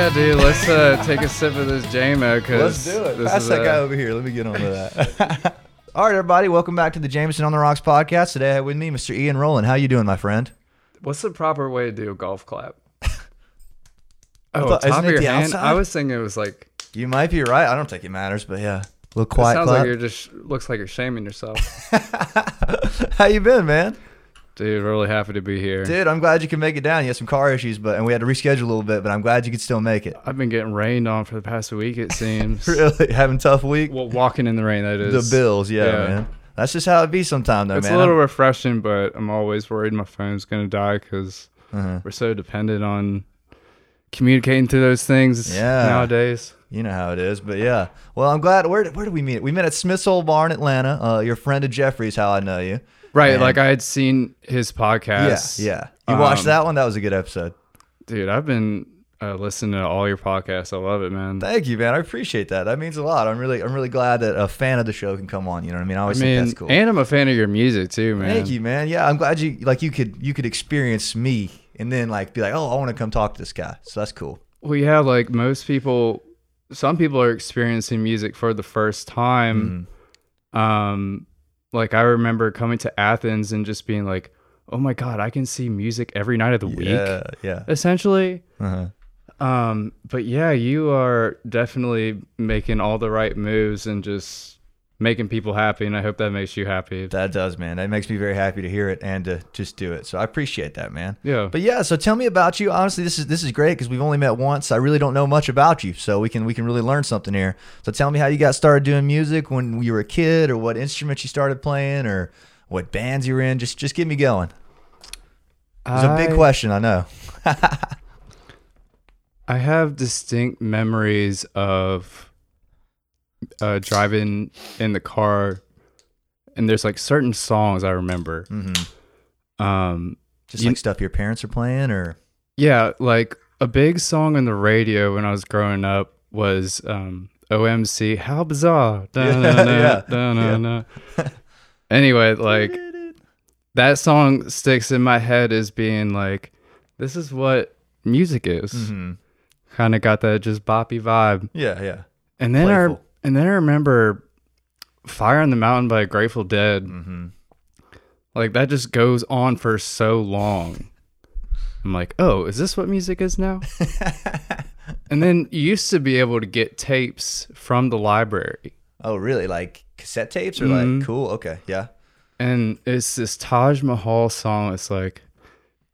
Yeah, dude, let's uh, take a sip of this JMO Let's do it. Pass that guy over here. Let me get on to that. All right, everybody. Welcome back to the Jameson on the Rocks podcast. Today I have with me Mr. Ian Rowland. How you doing, my friend? What's the proper way to do a golf clap? oh, thought- top isn't of it your the hand. outside? I was thinking it was like. You might be right. I don't think it matters, but yeah. A little It quiet sounds clap. like you're just looks like you're shaming yourself, How you been, man? Dude. Really happy to be here. Dude, I'm glad you can make it down. You had some car issues, but and we had to reschedule a little bit, but I'm glad you could still make it. I've been getting rained on for the past week. It seems. Really having a tough week. Well, walking in the rain. that is. the. Bills, yeah, yeah. man. That's just how it be sometimes, though, It's man. a little I'm- refreshing, but I'm always worried my phone's gonna die because uh-huh. we're so dependent on communicating through those things Yeah. nowadays. You know how it is, but yeah. Well, I'm glad. Where where did we meet? We met at Smith's Old Bar in Atlanta. Uh, your friend of Jeffrey's, how I know you. Right, And- like I had seen his podcast. Yeah, yeah. You watched Um, that one? That was a good episode. Dude, I've been uh, listening to all your podcasts. I love it, man. Thank you, man. I appreciate that. That means a lot. I'm really, I'm really glad that a fan of the show can come on. You know what I mean? I I always mean, think that's cool. and I'm a fan of your music too, man. Thank you, man. Yeah, I'm glad you like you could you could experience me and then like be like, oh, I want to come talk to this guy. So that's cool. Well, yeah, like most people, some people are experiencing music for the first time. Mhm. Um, like I remember coming to Athens and just being like, "Oh my god, I can see music every night of the week." Yeah, yeah. Essentially, Uh-huh. Um, but yeah, you are definitely making all the right moves and just making people happy, and I hope that makes you happy. That does, man. That makes me very happy to hear it and to just do it. So I appreciate that, man. Yeah. But yeah, so tell me about you. Honestly, this is this is great because we've only met once. I really don't know much about you, so we can we can really learn something here. So tell me how you got started doing music when you were a kid, or what instruments you started playing, or what bands you were in. Just just get me going. It's a big question, I know. I have distinct memories of uh, driving in the car, and there's like certain songs I remember. hmm Um, Just You- like stuff your parents are playing, or yeah, like a big song on the radio when I was growing up was um, OMC. How bizarre! Da-na-na, Yeah, da-na-na. Anyway, like that song sticks in my head as being like, this is what music is. Mhm. Kind of got that just boppy vibe. yeah, yeah. And then Playful. And then I remember Fire on the Mountain by Grateful Dead. hmm Like that just goes on for so long. I'm like, oh, is this what music is now? and then you used to be able to get tapes from the library. Oh, really? Like cassette tapes, or Mhm. like cool? Okay, yeah. And it's this Taj Mahal song. It's like,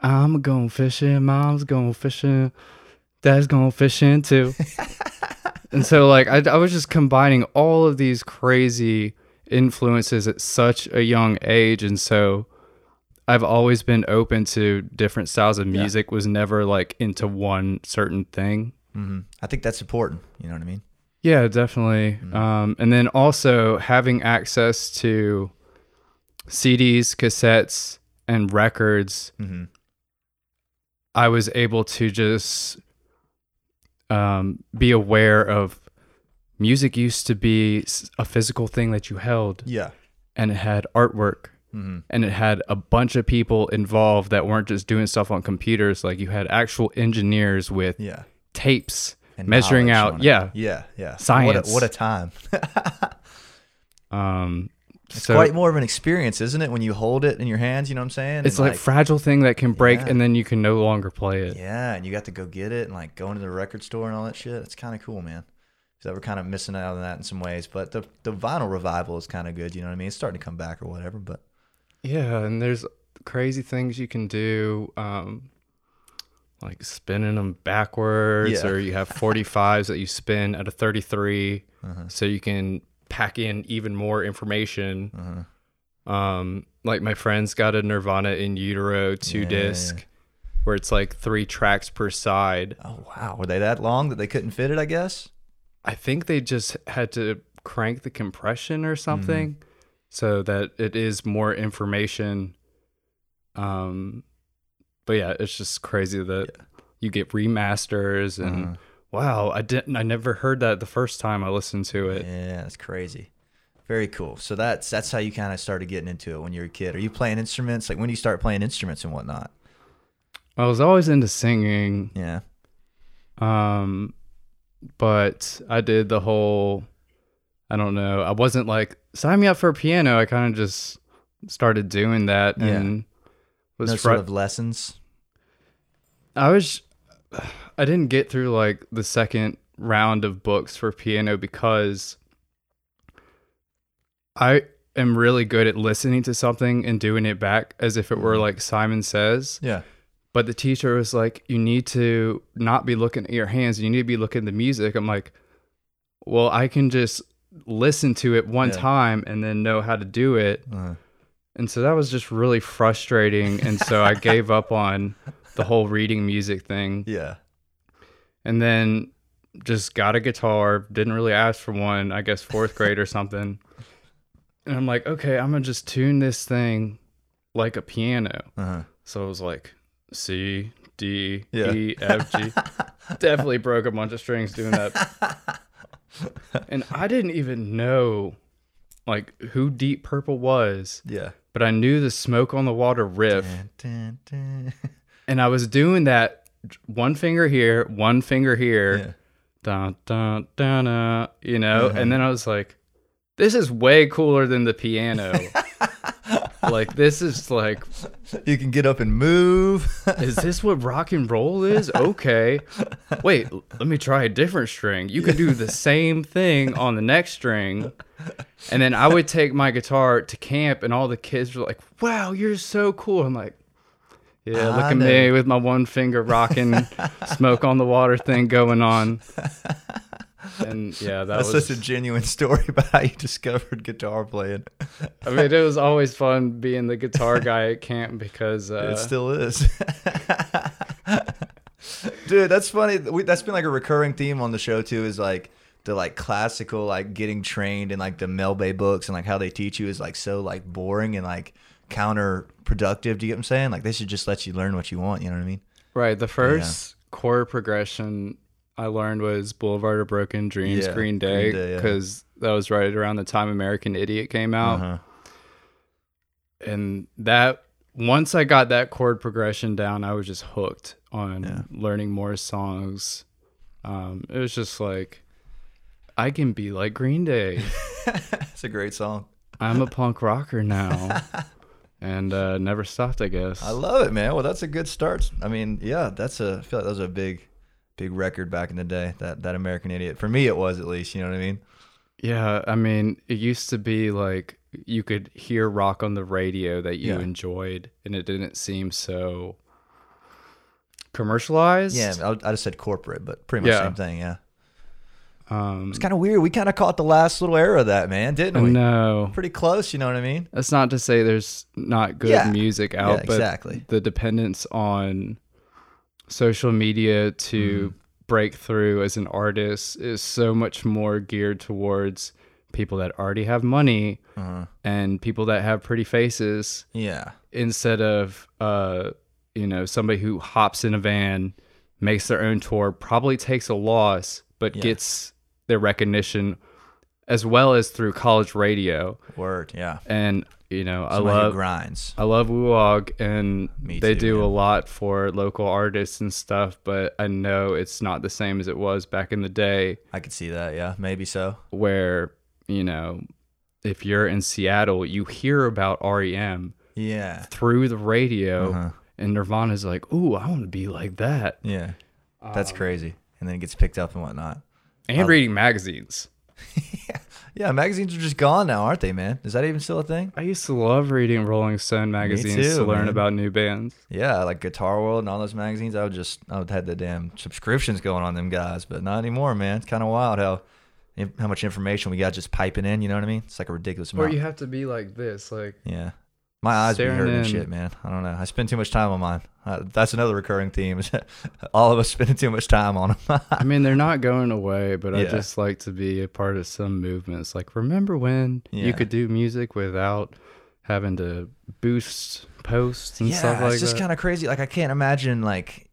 I'm going fishing, mom's going fishing, dad's going fishing too. and so, like, I, I was just combining all of these crazy influences at such a young age. And so I've always been open to different styles of Yeah. music, was never like into one certain thing. hmm I think that's important. You know what I mean? Yeah, definitely. Mm-hmm. Um, and then also having access to CDs, cassettes, and records, hmm I was able to just um, be aware of music used to be a physical thing that you held, Yeah. and it had artwork. hmm And it had a bunch of people involved that weren't just doing stuff on computers. Like you had actual engineers with Yeah. tapes And measuring out. Yeah. Yeah, yeah. Science. What a, what a time. Um, It's so quite more of an experience, isn't it? When you hold it in your hands, you know what I'm saying? it's And, like, fragile thing that can break Yeah. and then you can no longer play it. yeah, and you got to go get it and like go into the record store and all that shit. It's kind of cool, man. So we're kind of missing out on that in some ways, but the the vinyl revival is kind of good. You know what I mean? It's starting to come back or whatever. But Yeah, and there's crazy things you can do, um, like spinning them backwards, Yeah. or you have 45s that you spin at a 33, uh-huh, so you can pack in even more information. uh-huh. Um, like my friend's got a Nirvana in utero two Yeah, disc, yeah. where it's like three tracks per side. oh wow, were they that long that they couldn't fit it? I guess. I think they just had to crank the compression or something Mm-hmm. so that it is more information. Um, but yeah, it's just crazy that you get remasters and Uh-huh. Wow, I didn't, I never heard that the first time I listened to it. Yeah, that's crazy. Very cool. So that's that's how you kind of started getting into it when you were a kid. Are you playing instruments? Like when do you start playing instruments and whatnot? I was always into singing. Yeah. Um, but I did the whole. I don't know. I wasn't like sign me up for a piano. I kind of just started doing that Yeah. and was no fr- sort of lessons. I was I didn't get through like the second round of books for piano because I am really good at listening to something and doing it back as if it were like Simon says. Yeah. But the teacher was like, you need to not be looking at your hands. You need to be looking at the music. I'm like, well, I can just listen to it one Yeah. time and then know how to do it. Uh, And so that was just really frustrating. And so I gave up on the whole reading music thing. yeah. And then just got a guitar. Didn't really ask for one, I guess fourth grade or something. And I'm like, okay, I'm to just tune this thing like a piano. Uh-huh. So it was like C, D, Yeah. E, F, G. Definitely broke a bunch of strings doing that. and I didn't even know like who Deep Purple was, Yeah. but I knew the Smoke on the Water riff. Dun, dun, dun. And I was doing that one finger here, one finger here. Yeah. Dun, dun, dun, dun, you know? Uh-huh. And then I was like, this is way cooler than the piano. like, this is like You can get up and move. is this what rock and roll is? Okay. Wait, let me try a different string. You can do the same thing on the next string. And then I would take my guitar to camp, and all the kids were like, wow, you're so cool. I'm like, yeah, look I at know. me with my one finger rocking smoke on the water thing going on. And yeah, that That's was. such a genuine story about how you discovered guitar playing. I mean, it was always fun being the guitar guy at camp because uh, it still is. Dude, that's funny. We, that's been like a recurring theme on the show too. Is like the like classical like getting trained in like the Mel Bay books and like how they teach you is like so like boring and like counterproductive. Do you get what I'm saying? Like they should just let you learn what you want. You know what I mean? Right. The first chord progression I learned was Boulevard of Broken Dreams, Yeah, Green Day, Day, yeah. because that was right around the time American Idiot came out. Uh-huh. And that, once I got that chord progression down, I was just hooked on Yeah. learning more songs. Um, it was just like, I can be like Green Day. It's a great song. I'm a punk rocker now. and uh, never stopped, I guess. I love it, man. Well, that's a good start. I mean, yeah, that's a. I feel like that was a big, big record back in the day. That that American Idiot. For me, it was at least. You know what I mean? Yeah, I mean, it used to be like you could hear rock on the radio that you Yeah. enjoyed, and it didn't seem so commercialized. Yeah, I, I just said corporate, but pretty much Yeah. same thing. Yeah, Um, it's kind of weird. We kind of caught the last little era of that, man, didn't we? no, Pretty close. You know what I mean? that's not to say there's not good Yeah. music Yeah, out, but exactly. the dependence on social media to Mm-hmm. break through as an artist is so much more geared towards people that already have money Uh-huh. and people that have pretty faces Yeah, instead of uh you know somebody who hops in a van makes their own tour probably takes a loss but Yeah. gets their recognition as well as through college radio word. Yeah, and you know Somebody i love grinds. i love WUOG and Me they too, do man. a lot for local artists and stuff but i know it's not the same as it was back in the day I could see that. Yeah, maybe so. where you know if you're in seattle you hear about rem Yeah, through the radio Uh-huh. and Nirvana's like, "Ooh, I want to be like that." yeah. That's Um, crazy. And then it gets picked up and whatnot. And reading magazines. Yeah, magazines are just gone now, aren't they, man? Is that even still a thing? I used to love reading Rolling Stone magazines too, to learn man. about new bands. Yeah, like Guitar World and all those magazines. I would just, I would have the damn subscriptions going on them guys, but not anymore, man. It's kind of wild how, how much information we got just piping in. You know what I mean? It's like a ridiculous Or amount. you have to be like this, like yeah, my eyes be hurting in. shit, man. I don't know. I spend too much time on mine. Uh, that's another recurring theme. Is all of us spending too much time on them. I mean, they're not going away, but I just like to be a part of some movements. Like, remember when Yeah. you could do music without having to boost posts and yeah, stuff like it's just kind of crazy. Like I can't imagine like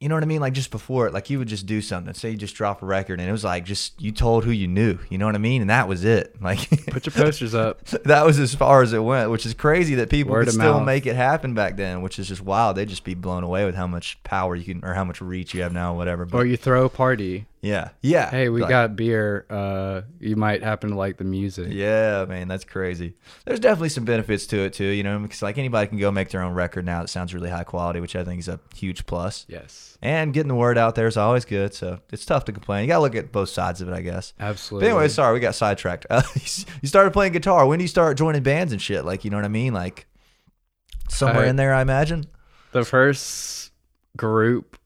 you know what I mean? Like just before it, like you would just do something. Say you just drop a record and it was like just you told who you knew. You know what I mean? And that was it. Like Put your posters up. that was as far as it went, which is crazy that people Word could still mouth. make it happen back then, which is just wild. They'd just be blown away with how much power you can or how much reach you have now, whatever. But Or you throw a party. Yeah, yeah. Hey, we Like, got beer. Uh, you might happen to like the music. Yeah, man, that's crazy. There's definitely some benefits to it too, you know, because like anybody can go make their own record now that sounds really high quality, which I think is a huge plus. Yes. And getting the word out there is always good, so it's tough to complain. You gotta look at both sides of it, I guess. Absolutely. But anyway, sorry, we got sidetracked. Uh, you started playing guitar. When do you start joining bands and shit? Like, you know what I mean? Like somewhere I- in there, I imagine. the first group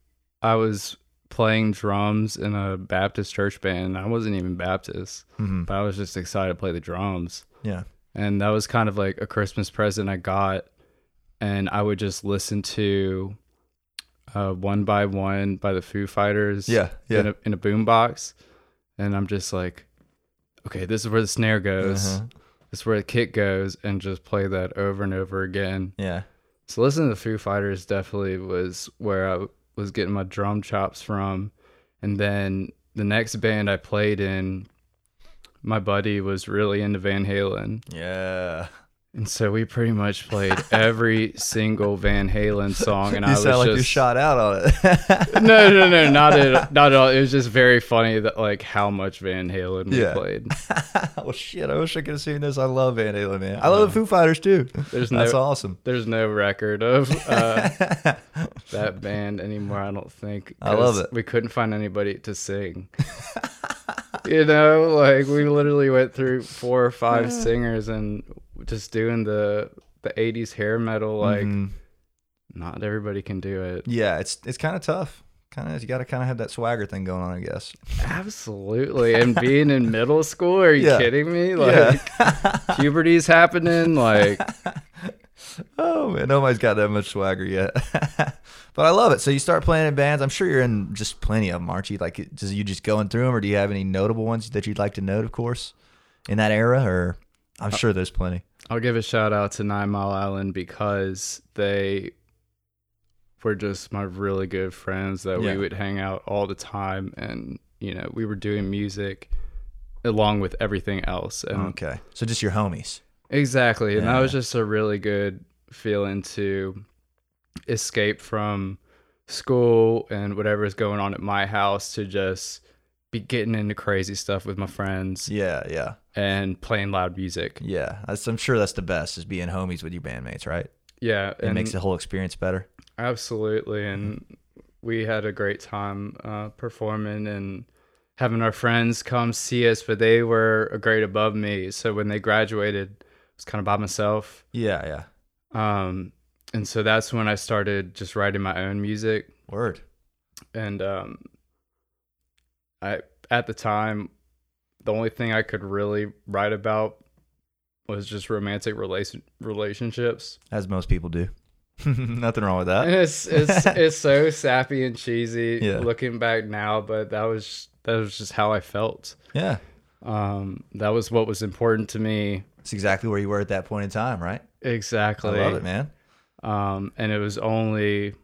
I was playing drums in a Baptist church band. I wasn't even Baptist, hmm but I was just excited to play the drums. Yeah. And that was kind of like a Christmas present I got. And I would just listen to uh, One by One by the Foo Fighters Yeah. Yeah. in a, in a boombox. And I'm just like, okay, this is where the snare goes. Uh-huh. This is where the kick goes. And just play that over and over again. Yeah. So listening to the Foo Fighters definitely was where I was getting my drum chops from. And then the next band I played in, my buddy was really into Van Halen. Yeah. And so we pretty much played every single Van Halen song. And you I sound was like just you're shot out on it. no, no, no, not at not at all. It was just very funny that like how much Van Halen we Yeah. played. well, shit. I wish I could have seen this. I love Van Halen, man. I love the Foo Fighters too. There's That's awesome. there's no record of uh, that band anymore. I don't think. I love it. We couldn't find anybody to sing. you know, like we literally went through four or five singers and just doing the the '80s hair metal. Like, Mhm. not everybody can do it. yeah, it's it's kind of tough. Kind of, you got to kind of have that swagger thing going on, I guess. Absolutely. And being in middle school, are you Yeah. kidding me? Like puberty's happening. Like oh man, nobody's got that much swagger yet. but I love it. So you start playing in bands. I'm sure you're in just plenty of them, aren't you? Like, does you just going through them, or do you have any notable ones that you'd like to note? Of course, in that era, or I'm sure there's plenty. I'll give a shout out to Nine Mile Island because they were just my really good friends that Yeah. we would hang out all the time and you know we were doing music along with everything else and Okay, so just your homies. exactly and that was just a really good feeling to escape from school and whatever is going on at my house to just be getting into crazy stuff with my friends Yeah, yeah, and playing loud music yeah. I'm sure that's the best is being homies with your bandmates, right? yeah It makes the whole experience better. Absolutely, and we had a great time uh, performing and having our friends come see us. But they were a grade above me, so when they graduated, I was kind of by myself. Yeah, yeah. Um, and so that's when I started just writing my own music. Word. And um, I at the time, the only thing I could really write about was just romantic relation relationships. As most people do. Nothing wrong with that. And it's it's it's so sappy and cheesy Yeah. looking back now, but that was that was just how I felt. Yeah. Um, that was what was important to me. It's exactly where you were at that point in time, right? Exactly. I love it, man. Um, and it was only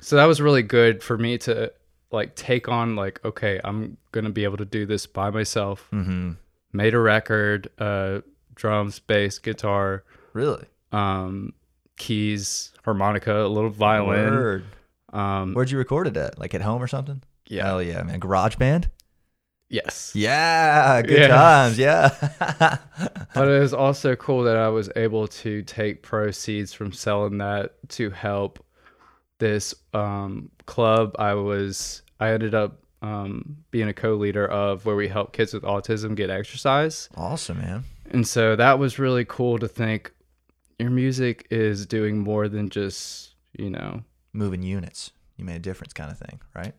so that was really good for me to like take on like okay, I'm gonna be able to do this by myself. Mm-hmm. Made a record, uh, drums, bass, guitar, Really? um, keys, harmonica, a little violin. Word. Um, Where'd you record it at? Like at home or something? yeah, Hell yeah, man. Garage band? yes. Yeah. Good Yeah. times. Yeah. but it was also cool that I was able to take proceeds from selling that to help this um, club. I was I ended up um, being a co-leader of where we help kids with autism get exercise, awesome, man. and so that was really cool to think your music is doing more than just you know Moving units. You made a difference kind of thing, right?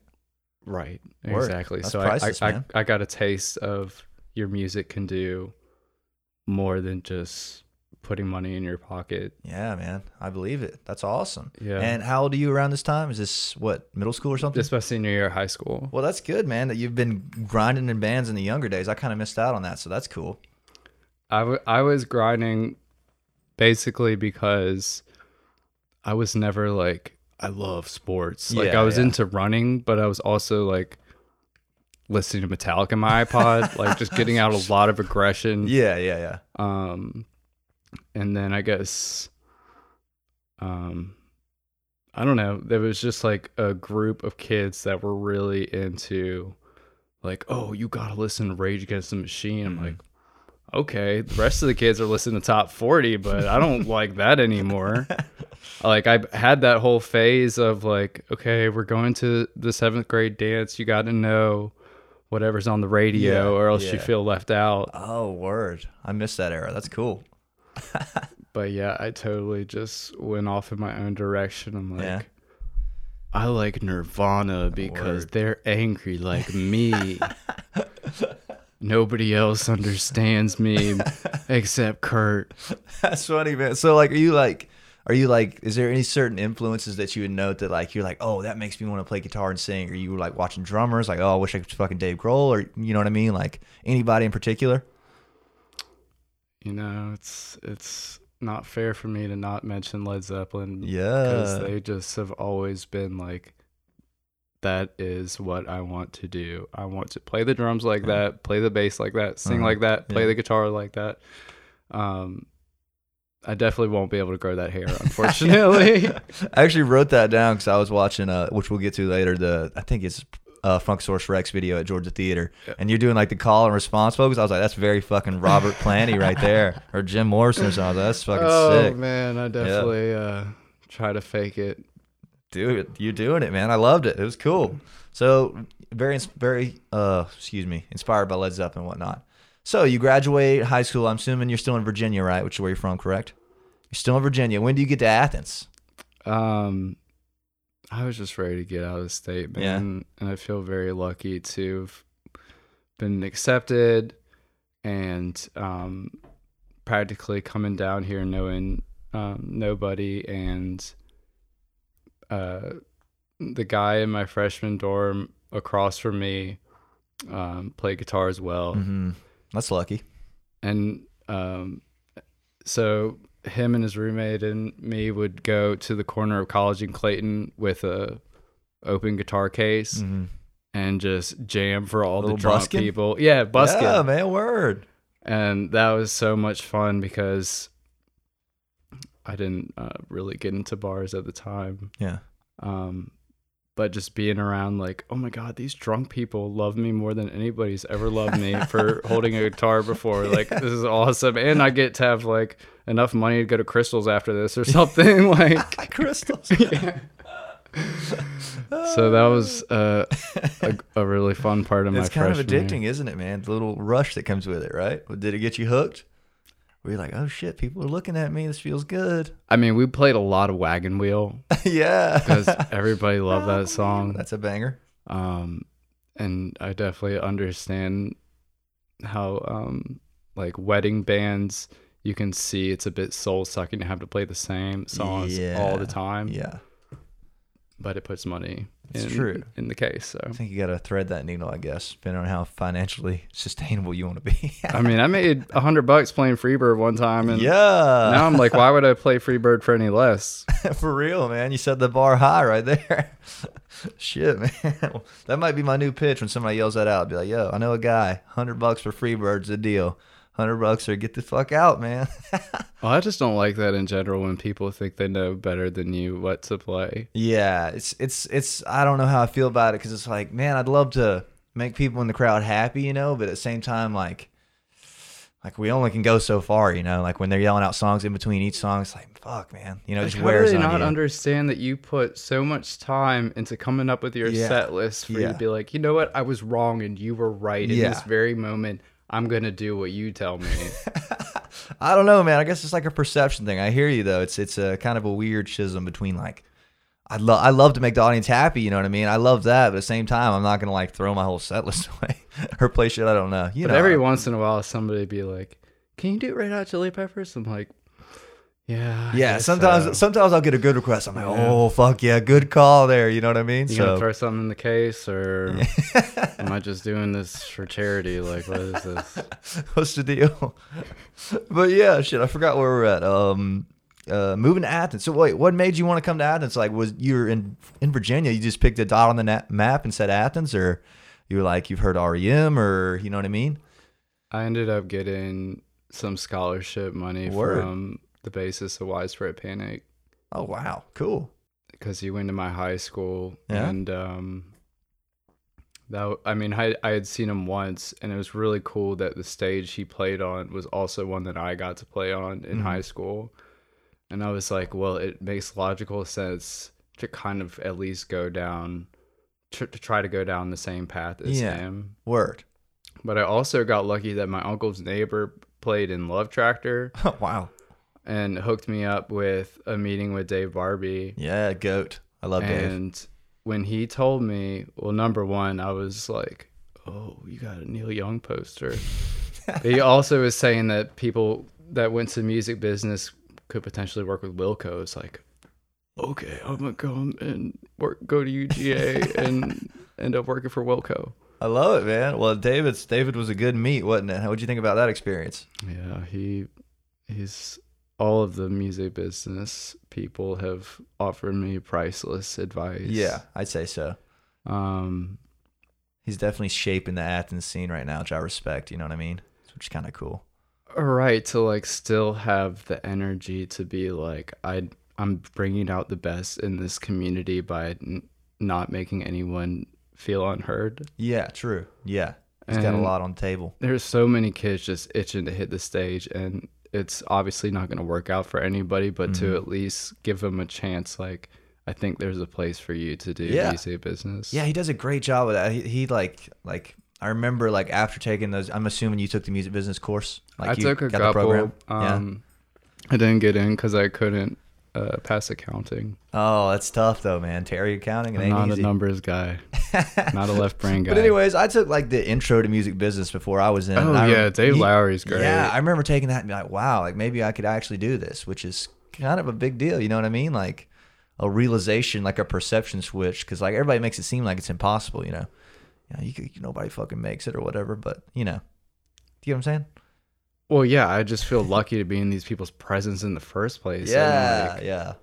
right Word. exactly. That's so I, priceless, I, I man. I got a taste of your music can do more than just putting money in your pocket. Yeah, man. I believe it. That's awesome. Yeah. And how old are you around this time? Is this what, middle school or something? This my senior year of high school. well, that's good, man, that you've been grinding in bands in the younger days. I kind of missed out on that, so that's cool. I, w- I was grinding basically because I was never like I love sports. Like Yeah, I was yeah. into running, but I was also like listening to Metallica in my iPod, like just getting out a lot of aggression. Yeah, yeah, yeah. Um, and then I guess, um, I don't know. There was just like a group of kids that were really into, like, oh, you gotta listen to Rage Against the Machine. I'm Mhm. like, okay. The rest of the kids are listening to Top 40, but I don't like that anymore. Like I had that whole phase of like, okay, we're going to the seventh grade dance. You got to know whatever's on the radio, Yeah, or else you feel left out. Oh, word. I missed that era. That's cool. But yeah, I totally just went off in my own direction. I'm like, Yeah. I like Nirvana because Word. they're angry like me. Nobody else understands me except Kurt. That's funny, man. So, like, are you like, are you like, is there any certain influences that you would note that, like, you're like, oh, that makes me want to play guitar and sing? Are you were like watching drummers, like, oh, I wish I could fucking Dave Grohl, or you know what I mean? Like, anybody in particular? You know, it's it's not fair for me to not mention Led Zeppelin. Yeah. because they just have always been like that is what I want to do. I want to play the drums like that, play the bass like that, sing Uh-huh. like that, play Yeah. the guitar like that. Um I definitely won't be able to grow that hair, unfortunately. I actually wrote that down because I was watching, uh, which we'll get to later. The I think it's uh, Funk Source Rex video at Georgia Theater, Yeah. and you're doing like the call and response focus. I was like, that's very fucking Robert Planty right there, or Jim Morrison or something. I was like, that's fucking oh sick, man, I definitely uh try to fake it. dude. You're doing it, man. I loved it. It was cool. So very, very, uh, excuse me, inspired by Led Zeppelin and whatnot. So you graduate high school. I'm assuming you're still in Virginia, right? Which is where you're from, correct? You're still in Virginia. When do you get to Athens? Um I was just ready to get out of state, Yeah. man. And I feel very lucky to have been accepted and um, practically coming down here knowing um, nobody. And uh, the guy in my freshman dorm across from me um, played guitar as well. hmm That's lucky. And um, so him and his roommate and me would go to the corner of college in Clayton with a open guitar case hmm and just jam for all the drunk people. Yeah, busking. Yeah, man. Word. And that was so much fun because I didn't uh, really get into bars at the time. Yeah. Um, but just being around, like, oh my God, these drunk people love me more than anybody's ever loved me for holding a guitar before. Like, this is awesome. And I get to have, like, enough money to go to Krystals after this or something. like, Krystals. so that was uh, a, a really fun part of my It's kind of addicting, year. isn't it, man? The little rush that comes with it, right? Did it get you hooked? Were you like, oh shit, people are looking at me. This feels good. I mean, we played a lot of Wagon Wheel yeah. because everybody loved that song. That's a banger. um and i definitely understand how um like wedding bands you can see it's a bit soul sucking to have to play the same songs all the time Yeah. but it puts money It's in, true. in the case so I think you got to thread that needle, I guess, depending on how financially sustainable you want to be. i mean i made a hundred bucks playing freebird one time and yeah. now i'm like why would i play freebird for any less For real, man. You set the bar high right there. Shit, man. That might be my new pitch when somebody yells that out. Be like, yo, I know a guy. 100 bucks for Freebird's a deal. 100 bucks or get the fuck out, man. well i just don't like that in general when people think they know better than you what to play yeah, it's it's it's I don't know how I feel about it cuz it's like, man, I'd love to make people in the crowd happy, you know, but at the same time like like we only can go so far, you know, like when they're yelling out songs in between each song, it's like, fuck, man. You know, it just wears on not you. understand that you put so much time into coming up with your Yeah. set list for you to be like, you know what, I was wrong and you were right in Yeah. this very moment. I'm gonna do what you tell me. I don't know, man. I guess it's like a perception thing. I hear you though. It's it's a kind of a weird schism between like I love I love to make the audience happy, you know what I mean? I love that, but at the same time, I'm not gonna like throw my whole set list away or play shit I don't know. You but know, every once in a while, somebody be like, "Can you do Red Hot Chili Peppers?" I'm like, "Yeah, I yeah. Sometimes so." sometimes I'll get a good request. I'm like, Yeah. oh fuck yeah, good call there. You know what I mean? You gonna throw something in the case, or am I just doing this for charity? Like, what is this? What's the deal? but yeah, shit, I forgot where we're at. Um, uh, moving to Athens. So wait, what made you want to come to Athens? Like, was you were in in Virginia? You just picked a dot on the na- map and said Athens, or you were like you've heard REM, or you know what I mean? I ended up getting some scholarship money Word. from the basis of Widespread Panic Oh wow, cool. because he went to my high school Yeah? and um that I mean I I had seen him once and it was really cool that the stage he played on was also one that I got to play on in Mhm. high school and I was like well it makes logical sense to kind of at least go down tr- to try to go down the same path as Yeah. him Word. but I also got lucky that my uncle's neighbor played in Love Tractor Oh wow. And hooked me up with a meeting with Dave Barbe Yeah, goat. I love Dave. and when he told me, well, number one, I was like, oh, you got a Neil Young poster. He also was saying that people that went to music business could potentially work with Wilco. It's like, okay, I'm gonna come and work, go to UGA and end up working for Wilco. I love it, man. Well, David's David was a good meet, wasn't it? What'd you think about that experience? Yeah, he, he's all of the music business people have offered me priceless advice. Yeah, I'd say so. Um, He's definitely shaping the Athens scene right now, which I respect. You know what I mean? Which is kind of cool. right to like still have the energy to be like I I'm bringing out the best in this community by n- not making anyone feel unheard. Yeah, true. Yeah, he's got a lot on the table. There's so many kids just itching to hit the stage and it's obviously not going to work out for anybody but Mm-hmm. to at least give them a chance like I think there's a place for you to do Yeah. music business. Yeah, he does a great job with that. He, he like like I remember like after taking those. I'm assuming you took the music business course. Like I you took a got the couple Yeah. um I didn't get in cuz I couldn't uh, pass accounting. Oh, that's tough though, man. Terry accounting I'm not easy. a numbers guy. not a left brain guy. But anyways, I took like the intro to music business before I was in. Oh I yeah, Dave he- Lowry's great. Yeah, I remember taking that and be like, wow, like maybe I could actually do this, which is kind of a big deal. You know what I mean? Like a realization, like a perception switch, because like everybody makes it seem like it's impossible. You know, you know, you could, nobody fucking makes it or whatever. But you know, do you know what I'm saying? Well, yeah, I just feel lucky to be in these people's presence in the first place. yeah, like, yeah,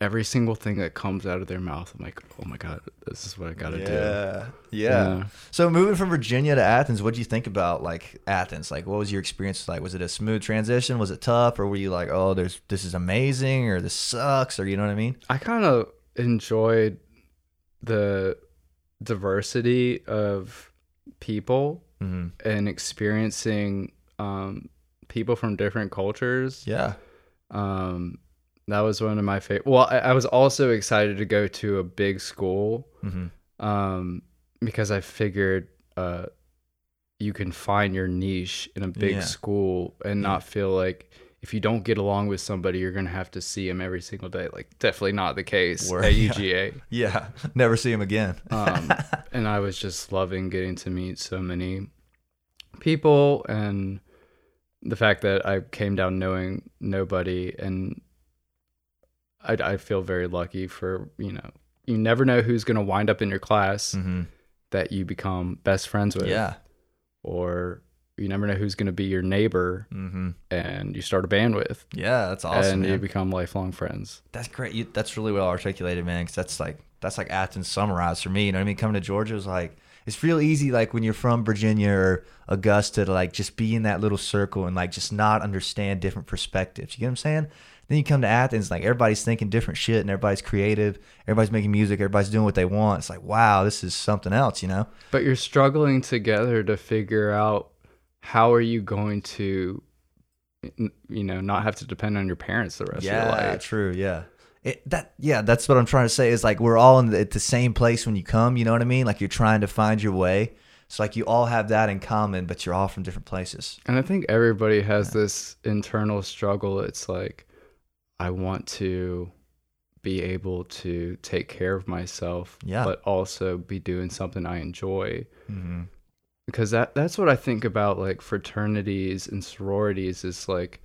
every single thing that comes out of their mouth, I'm like, oh my god, this is what I gotta do. yeah, yeah. So moving from Virginia to Athens, what do you think about like Athens? Like, what was your experience like? Was it a smooth transition? Was it tough, or were you like, oh, there's this is amazing, or this sucks, or you know what I mean? I kind of enjoyed the diversity of people hmm and experiencing um, people from different cultures. Yeah. Um, that was one of my favorite. Well, I, I was also excited to go to a big school hmm um, because I figured uh, you can find your niche in a big Yeah. school and Yeah. not feel like if you don't get along with somebody, you're gonna have to see them every single day. Like, definitely not the case Word, at yeah. UGA. Yeah. Never see him again. Um, and I was just loving getting to meet so many people and the fact that I came down knowing nobody and I, I feel very lucky for you know you never know who's going to wind up in your class hmm that you become best friends with Yeah. or you never know who's going to be your neighbor hmm and you start a band with Yeah, that's awesome. and you become lifelong friends That's great. You, that's really well articulated, man. Because that's like that's like Athens summarized for me. You know what I mean? Coming to Georgia was like it's real easy. Like when you're from Virginia or Augusta, to like just be in that little circle and like just not understand different perspectives. You get what I'm saying? Then you come to Athens, like everybody's thinking different shit and everybody's creative. Everybody's making music. Everybody's doing what they want. It's like wow, this is something else. You know? but you're struggling together to figure out how are you going to you know not have to depend on your parents the rest of your life. yeah, true. Yeah. It, that yeah, that's what I'm trying to say. Is like we're all in the, at the same place when you come. You know what I mean? Like you're trying to find your way. So like you all have that in common, but you're all from different places. and i think everybody has this internal struggle it's like i want to be able to take care of myself Yeah. but also be doing something i enjoy Mm-hmm. because that that's what I think about like fraternities and sororities is like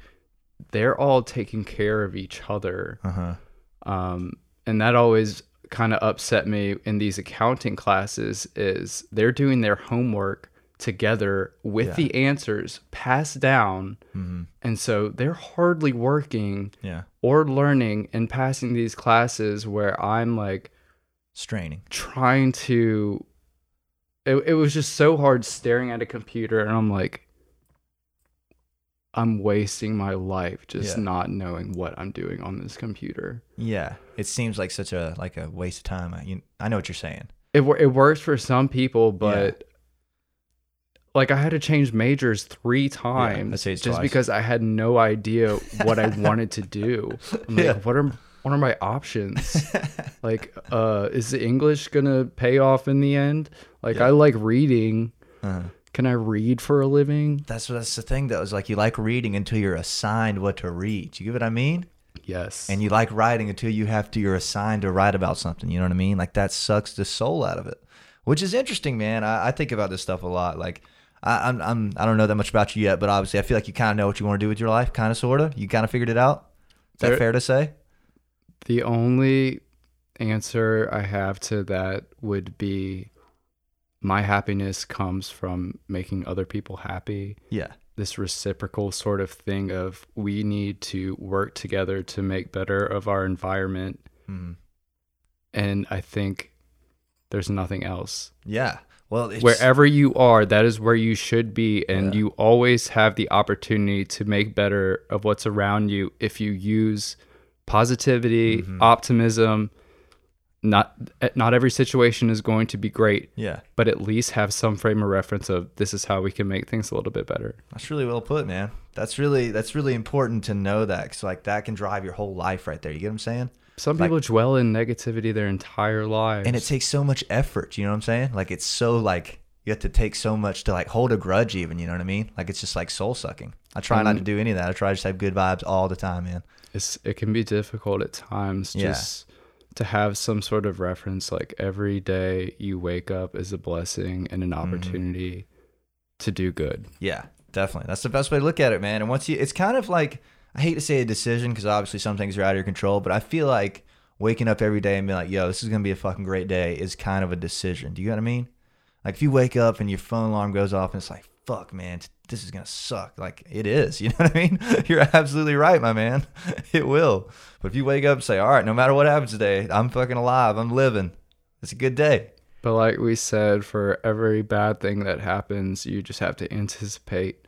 they're all taking care of each other Uh huh. Um, and that always kind of upset me in these accounting classes is they're doing their homework together with Yeah. the answers passed down. hmm And so they're hardly working Yeah. or learning and passing these classes where I'm like Straining. trying to it, it was just so hard staring at a computer and I'm like I'm wasting my life just Yeah. not knowing what I'm doing on this computer. Yeah. It seems like such a like a waste of time. I, you, I know what you're saying. It it works for some people, but like I had to change majors three times that's just twice. because I had no idea what I wanted to do. I'm like, Yeah. what are what are my options? like, uh, is the English gonna pay off in the end? Like, Yeah. I like reading. Uh-huh. Can I read for a living? That's that's the thing though. Is like you like reading until you're assigned what to read. You get what I mean? Yes. And you like writing until you have to. You're assigned to write about something. You know what I mean? Like that sucks the soul out of it. Which is interesting, man. I, I think about this stuff a lot. Like I, I'm I'm I don't know that much about you yet, but obviously I feel like you kind of know what you want to do with your life, kind of sorta. You kind of figured it out. Is that There- fair to say? the only answer I have to that would be my happiness comes from making other people happy. Yeah. This reciprocal sort of thing of we need to work together to make better of our environment. hmm And I think there's nothing else. Yeah. Well, it's, Wherever you are, that is where you should be. And Yeah. you always have the opportunity to make better of what's around you if you use positivity, Mhm. optimism. Not eh, not every situation is going to be great, Yeah. but at least have some frame of reference of this is how we can make things a little bit better. That's really well put, man. That's really that's really important to know that because like that can drive your whole life right there. You get what I'm saying? Some Like- people dwell in negativity their entire lives. And it takes so much effort. You know what I'm saying? Like it's so like you have to take so much to like hold a grudge. Even you know what I mean? Like it's just like soul sucking. I try not to do any of that. I try to just have good vibes all the time, man. it's it can be difficult at times Yeah. just to have some sort of reference like every day you wake up is a blessing and an Mm-hmm. opportunity to do good Yeah, definitely. That's the best way to look at it, man. And once you, it's kind of like I hate to say a decision because obviously some things are out of your control, but I feel like waking up every day and being like, "Yo, this is gonna be a fucking great day," is kind of a decision. Do you know what I mean? Like if you wake up and your phone alarm goes off and it's like, "Fuck, man, this is gonna suck." Like it is. You know what I mean? You're absolutely right, my man. It will. But if you wake up and say, "All right, no matter what happens today, I'm fucking alive. I'm living," it's a good day. but like we said for every bad thing that happens you just have to anticipate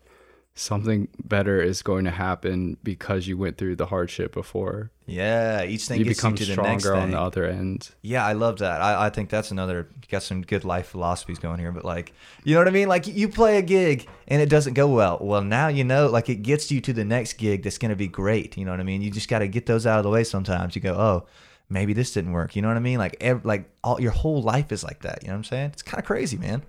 something better is going to happen because you went through the hardship before Yeah, each thing you gets become you to the next stronger on the other end Yeah, I love that. I, I think that's another got some good life philosophies going here. But like, you know what I mean? Like you play a gig and it doesn't go well. Well, now you know, like it gets you to the next gig that's gonna be great. You know what I mean? You just got to get those out of the way. Sometimes you go, oh, maybe this didn't work. You know what I mean? Like, ev- like all your whole life is like that. You know what I'm saying? It's kind of crazy, man.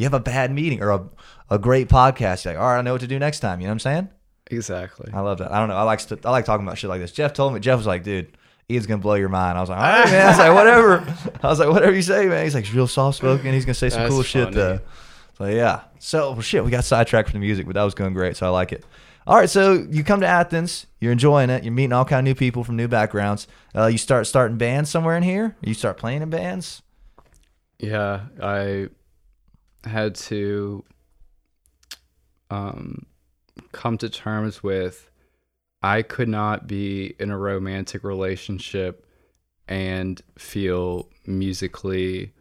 You have a bad meeting or a, a great podcast. You're like, all right, I know what to do next time. You know what I'm saying? exactly I love that. I don't know. I like st- I like talking about shit like this. Jeff told me. Jeff was like, dude, Ian's gonna blow your mind. I was like, all right, man. I was like, whatever. I was like, whatever you say, man. He's like, he's real soft spoken. He's gonna say some That's cool shit though. So yeah. So well, shit, we got sidetracked from the music, but that was going great. So I like it. All right, so you come to Athens, you're enjoying it, you're meeting all kind of new people from new backgrounds. Uh, you start starting bands somewhere in here. You start playing in bands. Yeah, I had to um, come to terms with I could not be in a romantic relationship and feel musically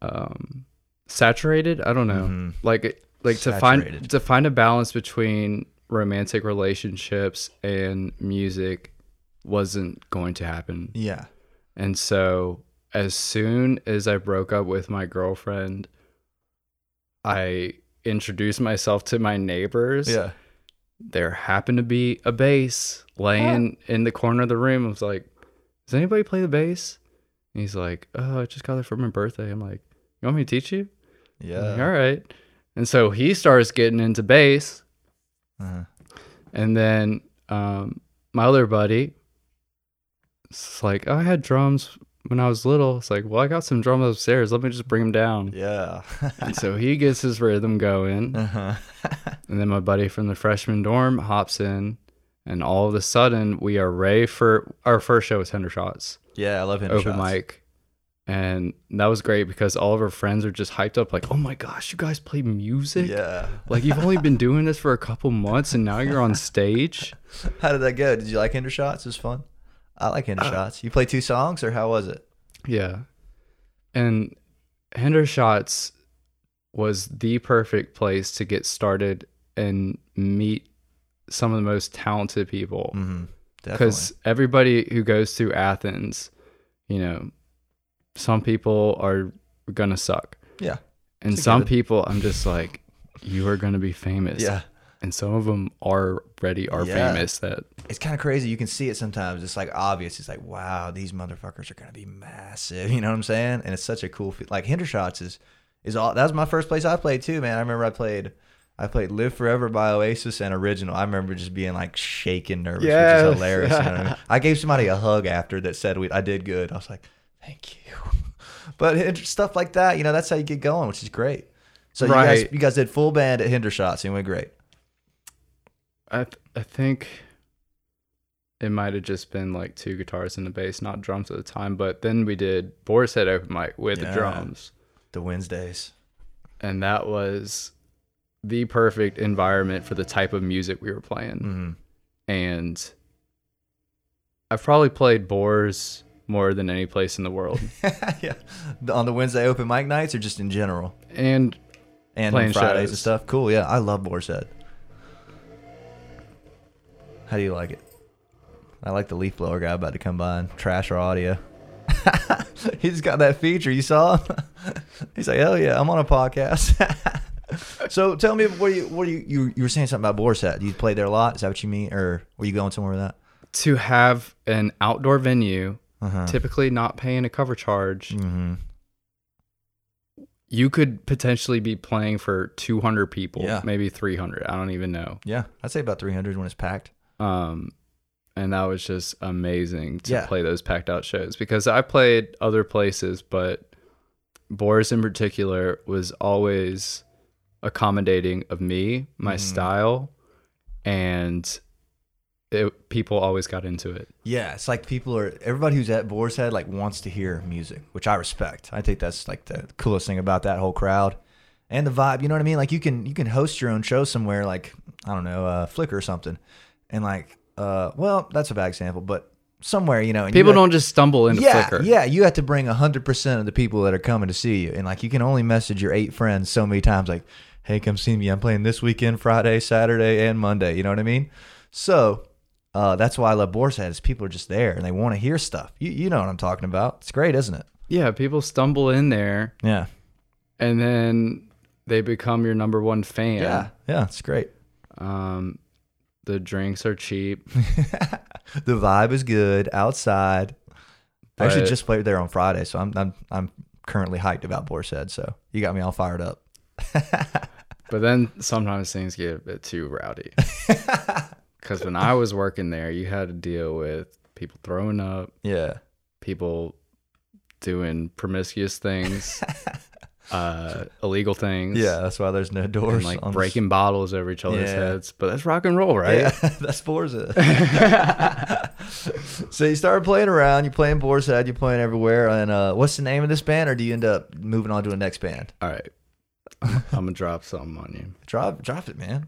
um, saturated. I don't know, Mhm. like like to find to find a balance between romantic relationships and music wasn't going to happen. Yeah. And so as soon as I broke up with my girlfriend, I introduced myself to my neighbors. Yeah. There happened to be a bass laying in the corner of the room. I was like, Does anybody play the bass? And he's like, Oh, I just got it for my birthday. I'm like, You want me to teach you? I'm like, Yeah. All right. And so he starts getting into bass. Uh-huh. And then um, my other buddy, it's like, oh, I had drums when I was little. It's like, well, I got some drums upstairs. Let me just bring them down. Yeah. And so he gets his rhythm going. uh-huh. And then my buddy from the freshman dorm hops in. And all of a sudden, we are ready for our first show with Hendershot's, yeah, I love him. open mic. And that was great because all of our friends are just hyped up, like, oh my gosh, you guys play music? Yeah. Like, you've only been doing this for a couple months and now you're on stage? How did that go? Did you like Hendershot's? It was fun. I like Hinder Shots. You play two songs, or how was it? Yeah. And Hendershot's was the perfect place to get started and meet some of the most talented people. Mm-hmm. Because everybody who goes through Athens, you know, some people are gonna suck. Yeah. And some people, I'm just like, you are gonna be famous. Yeah. And some of them are already are Yeah. famous. That It's kind of crazy. You can see it sometimes. It's like obvious. It's like, wow, these motherfuckers are gonna be massive. You know what I'm saying? And it's such a cool. Fe- like Hendershot's is is all. That was my first place I played too, man. I remember I played. I played "Live Forever" by Oasis and "Original." I remember just being like shaking nervous, which is hilarious. You know I, mean? I gave somebody a hug after that said we, I did good. I was like, thank you. But it- stuff like that, you know, that's how you get going, which is great. So you guys, you guys did full band at Hendershot's and it went great. I th- I think it might have just been like two guitars and a bass, not drums at the time. But then we did Boar's Head open mic with Yeah. the drums, The Wednesdays. and that was the perfect environment for the type of music we were playing. hmm And I've probably played Boar's more than any place in the world, yeah. On the Wednesday open mic nights or just in general? and And Fridays and stuff. Cool. Yeah. I love Boar's Head. How do you like it? I like the leaf blower guy about to come by and trash our audio. He's got that feature. You saw him? He's like, oh yeah, I'm on a podcast. so tell me, what you what you you you were saying something about Boar's Head? You played there a lot? Is that what you mean, or were you going somewhere with that? to have an outdoor venue, Uh-huh. typically not paying a cover charge, Mm-hmm. you could potentially be playing for 200 people, Yeah. maybe 300. I don't even know. Yeah, I'd say about 300 when it's packed. Um, and that was just amazing to Yeah. play those packed out shows because I played other places, but Boar's in particular was always accommodating of me, my Mhm. style, and it, people always got into it. Yeah, it's like people are everybody who's at Boar's Head like wants to hear music, which I respect. I think that's like the coolest thing about that whole crowd and the vibe. You know what I mean? Like you can you can host your own show somewhere, like I don't know, uh, Flicker or something, and like uh, well, that's a bad example, but somewhere you know, and you People have- don't just stumble into yeah, Flicker. yeah, you have to bring hundred percent of the people that are coming to see you, and like you can only message your eight friends so many times, like, "Hey, come see me. I'm playing this weekend, Friday, Saturday, and Monday." You know what I mean? So uh, that's why I love Boar's Head is people are just there and they want to hear stuff. You you know what I'm talking about? It's great, isn't it? Yeah, people stumble in there Yeah, and then they become your number one fan. yeah, yeah. It's great. Um, the drinks are cheap. the vibe is good outside. I actually But- just played there on Friday, so I'm I'm I'm currently hyped about Boar's Head. So you got me all fired up. But then sometimes things get a bit too rowdy. Because when I was working there, you had to deal with people throwing up, Yeah. people doing promiscuous things, uh, illegal things. Yeah, that's why there's no doors. And like breaking bottles over each other's Yeah. heads. But that's rock and roll, right? Yeah, that's Forza. so you started playing around. You're playing Boar's Head. You're playing everywhere. And uh, what's the name of this band, or do you end up moving on to a next band? All right. I'm, to drop something on you. Drop, drop it, man.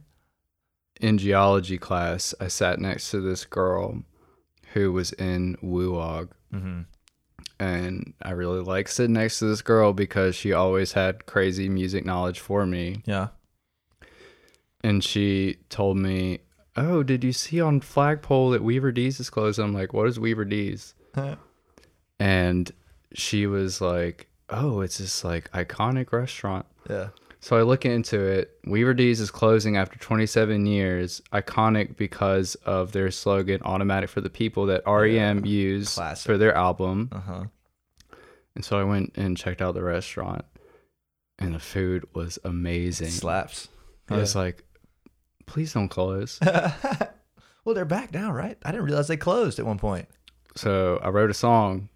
in geology class, I sat next to this girl who was in WUOG. Mm-hmm. And I really liked sitting next to this girl because she always had crazy music knowledge for me. Yeah. And she told me, Oh, did you see on Flagpole that Weaver D's is closed? I'm like, What is Weaver D's? And she was like, Oh, it's this like iconic restaurant. yeah. So I look into it. Weaver D's is closing after 27 years. Iconic because of their slogan "Automatic for the People" that REM used Classic. for their album. Uh huh. And so I went and checked out the restaurant, and the food was amazing. Slaps. I was like, "Please don't close." well, they're back now, right? I didn't realize they closed at one point. so I wrote a song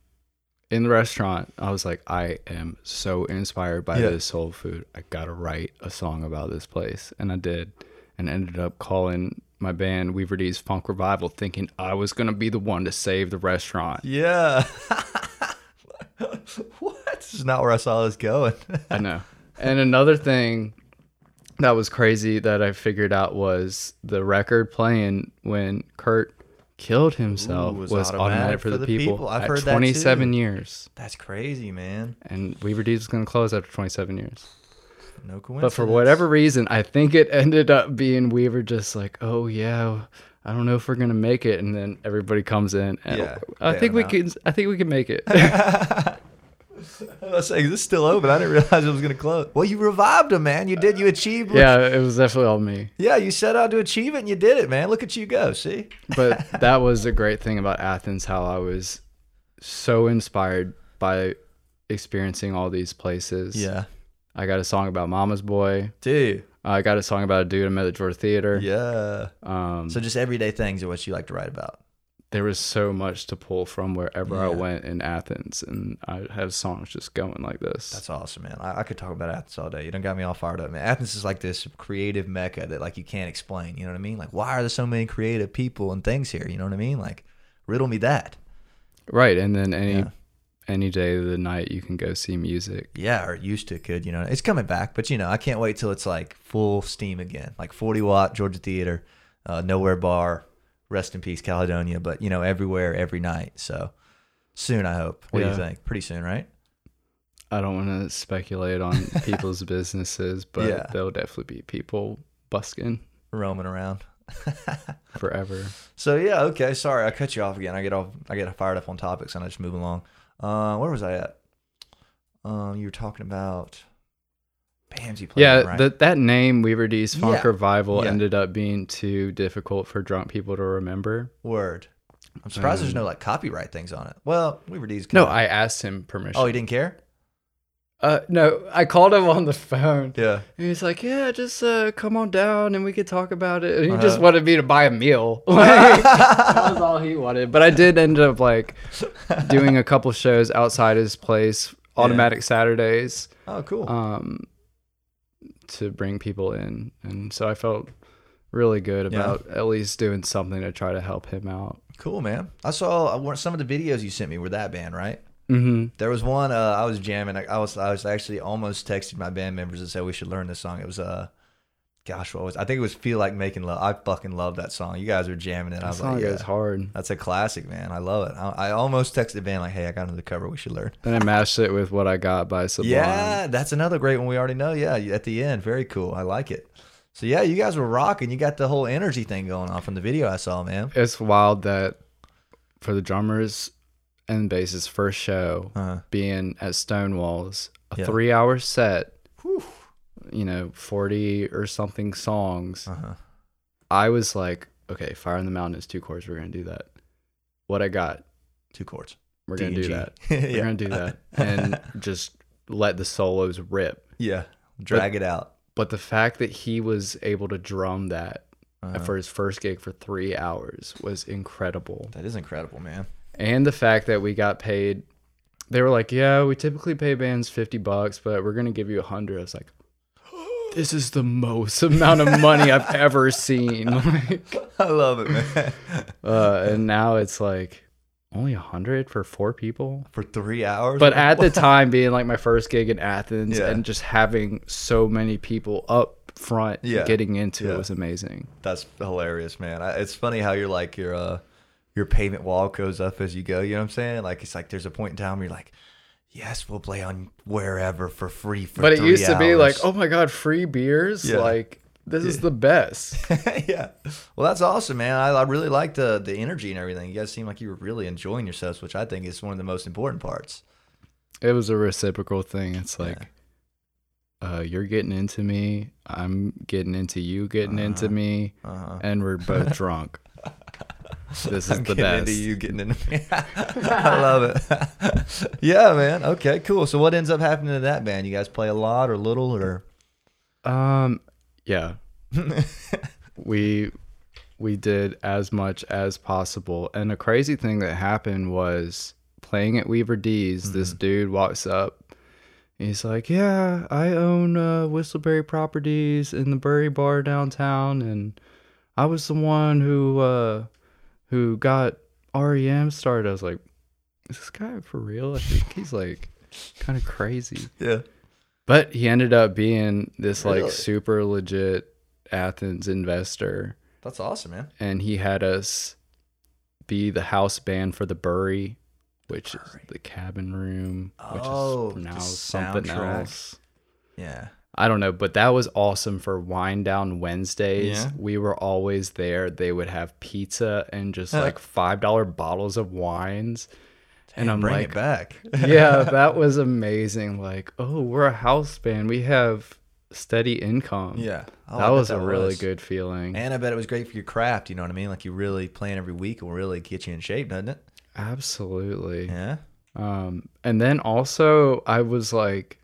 in the restaurant. I was like, "I am so inspired by Yeah. this soul food. I gotta write a song about this place," and I did, and ended up calling my band Weaver D's Funk Revival, thinking I was gonna be the one to save the restaurant. Yeah. what? This is not where I saw this going. I know. And another thing that was crazy that I figured out was the record playing when Kurt killed himself Ooh, was, was automatic, for the, people, I've at heard that 27 too. years. That's crazy, man. And Weaver D's is going to close after 27 years. No coincidence. But for whatever reason, I think it ended up being Weaver just like, oh yeah, I don't know if we're gonna make it, and then everybody comes in, and Yeah, I think we can, I think we can make it. I was saying, is this still open? I didn't realize it was going to close. Well, you revived him, man. You did. You achieved. what- yeah, it was definitely all me. Yeah, you set out to achieve it and you did it, man. Look at you go. See? But that was a great thing about Athens, how I was so inspired by experiencing all these places. Yeah. I got a song about Mama's Boy. Dude. I got a song about a dude I met at Georgia Theater. Yeah. Um, So just everyday things are what you like to write about. There was so much to pull from wherever I went in Athens, and I have songs just going like this. That's awesome, man. I, I could talk about Athens all day. You done got me all fired up, man. Athens is like this creative mecca that like you can't explain. You know what I mean? Like, why are there so many creative people and things here? You know what I mean? Like, riddle me that. right, and then any Yeah. any day of the night you can go see music. Yeah, or used to could, you know. It's coming back, but you know, I can't wait till it's like full steam again. Like 40 watt Georgia Theater, uh, Nowhere Bar, rest in peace Caledonia, but you know, everywhere, every night. So soon, I hope. What do you think? Pretty soon, right? I don't want to speculate on people's businesses, but Yeah. there'll definitely be people busking Roaming around. forever. So yeah, okay. Sorry, I cut you off again. I get off. I get fired up on topics, and I just move along. Uh, where was I at? Um, you were talking about bands you played. Yeah, right? that that name Weaver D's Funk Yeah. Revival Yeah. ended up being too difficult for drunk people to remember. word. I'm surprised there's Um, no like copyright things on it. Well, Weaver D's. No, I asked him permission. Oh, he didn't care? Uh, no, I called him on the phone. Yeah. And he's like, "Yeah, just uh, come on down and we could talk about it." And he just Uh-huh. wanted me to buy a meal. Like, that was all he wanted. But I did end up like doing a couple shows outside his place, automatic Saturdays, Oh, cool. um, to bring people in, and so I felt really good Yeah. about at least doing something to try to help him out. cool, man. I saw uh, some of the videos you sent me were that band, right? Mm-hmm. There was one uh, I was jamming. I, I was I was actually almost texting my band members and said we should learn this song. It was uh, gosh, what was I think it was "Feel Like Making Love." I fucking love that song. You guys were jamming it. I That was song like, goes yeah, hard. that's a classic, man. I love it. I, I almost texted the band like, hey, I got another cover. We should learn. Then I mashed it with "What I Got" by Sublime. Yeah, that's another great one we already know. Yeah, at the end, very cool. I like it. So yeah, you guys were rocking. You got the whole energy thing going on from the video I saw, man. it's wild that for the drummers and bass's first show Uh, being at Stonewall's, a Yeah. three hour set, whew. You know, 40 or something songs, Uh-huh. I was like, okay, Fire in the Mountain is two chords. We're going to do that. What I got, Two chords. we're going to do that. yeah. We're going to do that. And just let the solos rip. Yeah. Drag it out. But the fact that he was able to drum that Uh-huh. for his first gig for three hours was incredible. That is incredible, man. and the fact that we got paid they were like yeah we typically pay bands 50 bucks but we're gonna give you a hundred i was like this is the most amount of money i've ever seen Like, I love it, man. uh, and now it's like only a hundred for four people For three hours. but at the time being like my first gig in athens Yeah. and just having so many people up front Yeah. getting into Yeah. it was amazing That's hilarious, man. I, it's funny how you're like your uh your payment wall goes up as you go. You know what I'm saying? Like it's like there's a point in time where you're like, yes, we'll play on wherever for free for. but it used to be like oh my god free beers Yeah. like this is the best yeah. Well, that's awesome, man. I, I really like the the energy and everything. You guys seem like you were really enjoying yourselves, which I think is one of the most important parts. it was a reciprocal thing. It's like, uh, you're getting into me, I'm getting into you, getting into Uh-huh. me, Uh-huh. and we're both drunk. This is I'm the getting best. into you, getting into me. I love it. yeah, man. Okay, cool. So what ends up happening to that band? You guys play a lot or little or? Um, yeah, we we did as much as possible, and a crazy thing that happened was playing at Weaver D's. This Mm-hmm. dude walks up. He's like, "Yeah, I own uh, Whistleberry Properties in the Bury Bar downtown, and I was the one who uh, who got REM started." I was like, "Is this guy for real?" I think he's like kind of crazy. Yeah. But he ended up being this like Really? super legit Athens investor, That's awesome, man. and he had us be the house band for the Bury, which is the cabin room, which Oh, is now something else. Yeah. I don't know, but that was awesome for wind down Wednesdays. Yeah. We were always there. They would have pizza and just Huh. like five dollar bottles of wines. and I'm bring like, it back. yeah, that was amazing. Like, oh, we're a house band. We have steady income. yeah. Oh, that was a really was. good feeling. And I bet it was great for your craft. You know what I mean? Like you really playing every week will really get you in shape, doesn't it? Absolutely. Yeah. Um, and then also I was like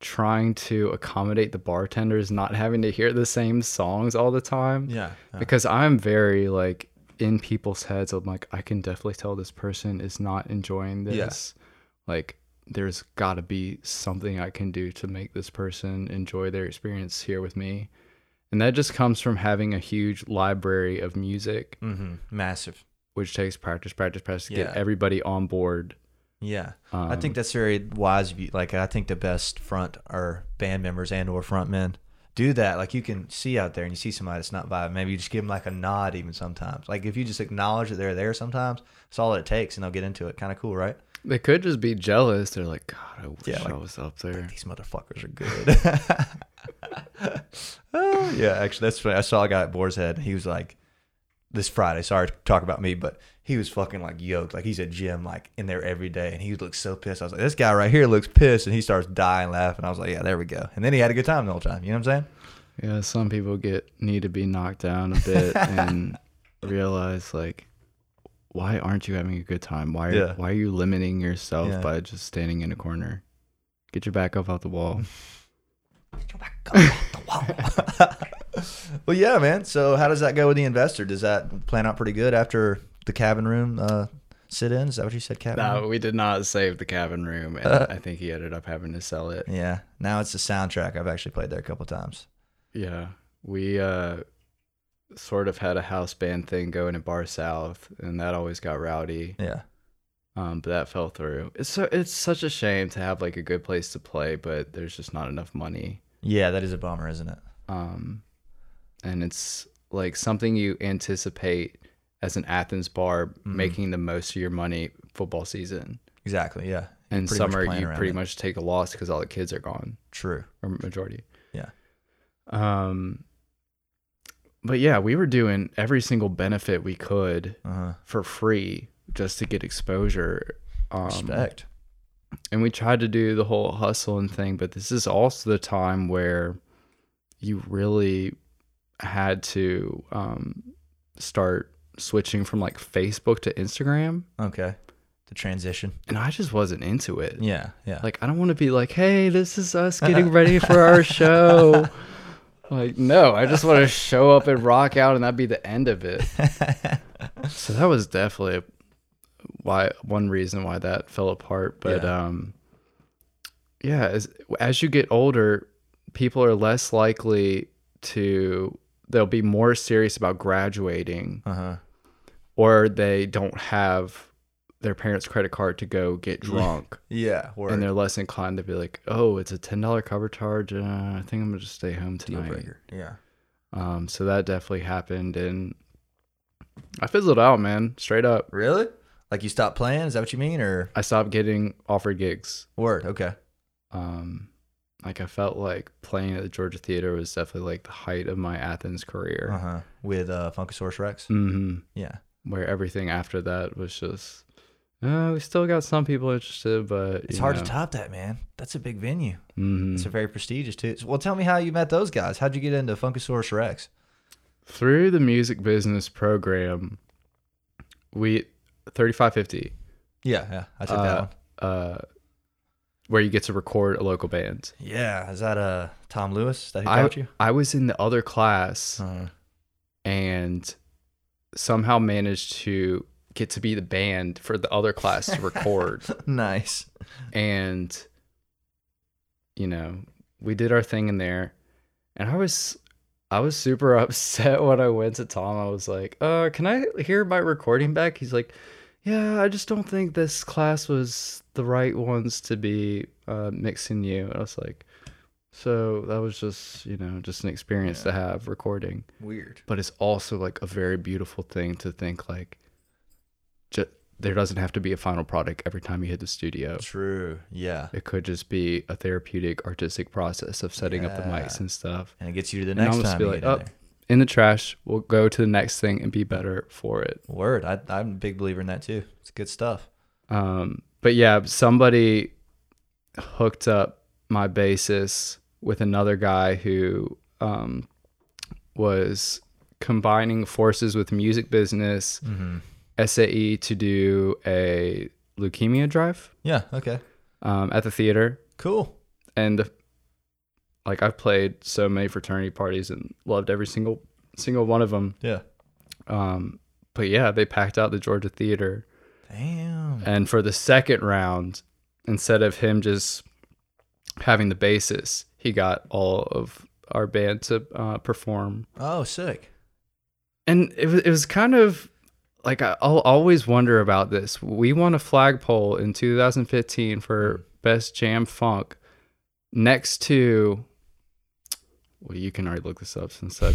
trying to accommodate the bartenders not having to hear the same songs all the time. Yeah. because I'm very like in people's heads. I'm like, I can definitely tell this person is not enjoying Yeah. this. Like, there's got to be something I can do to make this person enjoy their experience here with me. And that just comes from having a huge library of music, mm-hmm. Massive. which takes practice, practice, practice to Yeah. get everybody on board. Yeah. Um, I think that's very wise of you. Like I think the best front or band members and or front men do that. Like you can see out there and you see somebody that's not vibing. Maybe you just give them like a nod even sometimes. Like if you just acknowledge that they're there sometimes, that's all it takes and they'll get into it. Kind of cool, right? they could just be jealous. They're like, God, I wish Yeah, I was up there. These motherfuckers are good. Oh, yeah, actually, that's funny. I saw a guy at Boar's Head. He was like, this Friday. Sorry to talk about me, but he was fucking like yoked. Like he's at gym, like in there every day, and he looks so pissed. I was like, this guy right here looks pissed, and he starts dying laughing. I was like, yeah, there we go. And then he had a good time the whole time. You know what I'm saying? Yeah, some people get need to be knocked down a bit and realize like why aren't you having a good time? Why Yeah. why are you limiting yourself Yeah. by just standing in a corner? Get your back up off the wall. Get your back up off the wall. well, yeah, man. So how does that go with the investor? Does that plan out pretty good after the cabin room uh, sit-in? Is that what you said, cabin? room? No, we did not save the cabin room and Uh. I think he ended up having to sell it. Yeah. Now it's the soundtrack. I've actually played there a couple times. Yeah. We uh sort of had a house band thing going at Bar South and that always got rowdy. Yeah. Um, but that fell through. It's so it's such a shame to have like a good place to play, but there's just not enough money. Yeah, that is a bummer, isn't it? um, and it's like something you anticipate as an Athens bar Mm-hmm. making the most of your money football season. Exactly. Yeah. And summer, you pretty it. much take a loss because all the kids are gone, True. or majority. Yeah. Um, but yeah, we were doing every single benefit we could Uh huh. for free just to get exposure. Um, Respect. and we tried to do the whole hustle and thing but this is also the time where you really had to um, start switching from like facebook to instagram Okay. The transition. and i just wasn't into it Yeah. Yeah. like i don't want to be like hey this is us getting ready for our show like no i just want to show up and rock out and that'd be the end of it so that was definitely why one reason why that fell apart but Yeah. um yeah as as you get older people are less likely to they'll be more serious about graduating uh huh. or they don't have their parents credit card to go get drunk Yeah. Word. and they're less inclined to be like oh it's a $10 cover charge uh, i think i'm gonna just stay home deal tonight breaker. Yeah. um so that definitely happened and i fizzled out man straight up Really? Like you stopped playing? Is that what you mean? Or I stopped getting offered gigs. word? Okay. Um, like I felt like playing at the Georgia Theater was definitely like the height of my Athens career. Uh huh. With uh, Funkasaurus Rex. hmm Yeah. Where everything after that was just, uh, we still got some people interested, but It's hard know, to top that, man. That's a big venue. mhm. It's a very prestigious too. So, well, tell me how you met those guys. How'd you get into Funkasaurus Rex? Through the music business program, we thirty five fifty. Yeah, yeah, I took that Uh, one. uh, where you get to record a local band. Yeah, is that uh Tom Lewis that he I, taught you? I was in the other class Uh, and somehow managed to get to be the band for the other class to record. nice. and, you know, we did our thing in there. And I was. I was super upset when I went to Tom. I was like, "Uh, can I hear my recording back?" He's like, yeah, I just don't think this class was the right ones to be uh, mixing you. And I was like, so that was just, you know, just an experience to have recording. Weird. But it's also like a very beautiful thing to think like, ju- there doesn't have to be a final product every time you hit the studio. True. Yeah. It could just be a therapeutic, artistic process of setting up the Yeah. mics and stuff. And it gets you to the And I'll next just time be you like, get in "Oh, there. In the trash, we'll go to the next thing and be better for it. Word. I, I'm a big believer in that too. It's good stuff. Um, but yeah, somebody hooked up my basis with another guy who um, was combining forces with music business, Mm-hmm. SAE to do a leukemia drive Yeah. Okay. um, at the theater. Cool. And the, like I've played so many fraternity parties and loved every single single one of them. Yeah. Um, but yeah, they packed out the Georgia Theater. Damn. And for the second round, instead of him just having the basis, he got all of our band to uh, perform. Oh, sick. And it was, it was kind of like I'll always wonder about this. We won a flagpole in 2015 for Best Jam Funk next to, well, you can already look this up since I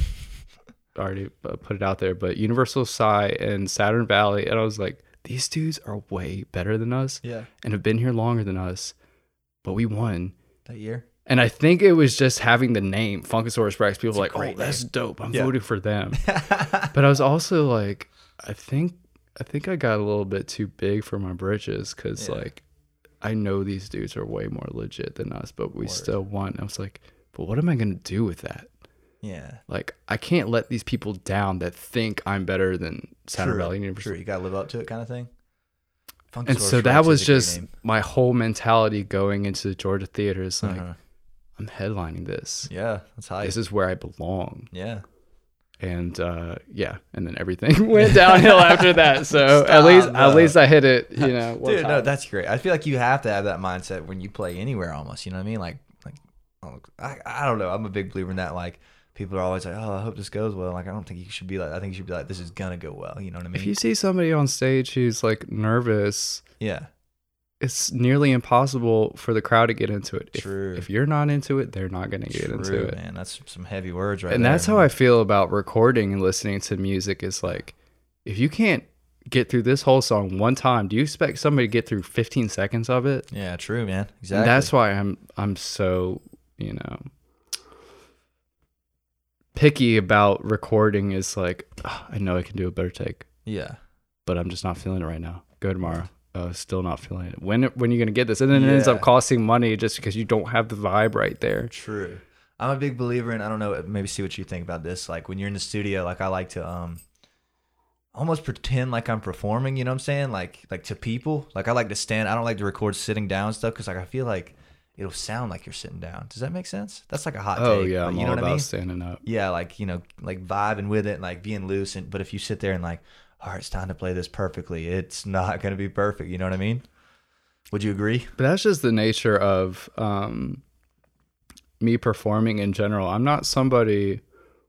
already uh, put it out there, but Universal Psy and Saturn Valley. And I was like, these dudes are way better than us Yeah. and have been here longer than us, but we won. That year. And I think it was just having the name Funkasaurus Rex. People like, oh, that's dope. I'm Yeah. voting for them. but I was also like, I think, I think I got a little bit too big for my britches because Yeah. like, I know these dudes are way more legit than us, but we Word. still won. I was like, but what am I gonna do with that? yeah. Like, I can't let these people down that think I'm better than Saturn. Valley University. True. You got to live up to it kind of thing. And so that was just my whole mentality going into the Georgia theater. Is like, Uh-huh. I'm headlining this. Yeah. That's high. This is where I belong. yeah. And uh, yeah, and then everything went downhill after that. So at least no. at least I hit it, you know. Dude, no, that's great. I feel like you have to have that mindset when you play anywhere almost. You know what I mean? Like, I, I don't know. I'm a big believer in that. Like, people are always like, oh, I hope this goes well. Like, I don't think you should be like, I think you should be like, this is going to go well. You know what I mean? if you see somebody on stage who's like nervous, yeah. it's nearly impossible for the crowd to get into it. If, True. if you're not into it, they're not going to get into True, it. man. That's some heavy words right and there. that's how. I feel about recording and listening to music. Is like, if you can't get through this whole song one time, do you expect somebody to get through 15 seconds of it? Yeah, true, man. And Exactly. that's why I'm I'm so you know picky about recording. Is like "Ah, I know I can do a better take, yeah. but I'm just not feeling it right now. Go tomorrow. Uh, still not feeling it. When when are you gonna get this? And then it ends up costing money just because you don't have the vibe right there. True. I'm a big believer in I don't know, maybe see what you think about this. Like when you're in the studio, like I like to um almost pretend like I'm performing, you know what I'm saying? Like like to people. Like I like to stand I don't like to record sitting down stuff cuz like I feel like it'll sound like you're sitting down. Does that make sense? That's like a hot Oh take. yeah, I'm you know what about I mean? standing up. Yeah, like, you know, like vibing with it and like being loose and but if you sit there and like, all right, it's time to play this perfectly, it's not going to be perfect, you know what I mean? Would you agree? But that's just the nature of um, me performing in general. I'm not somebody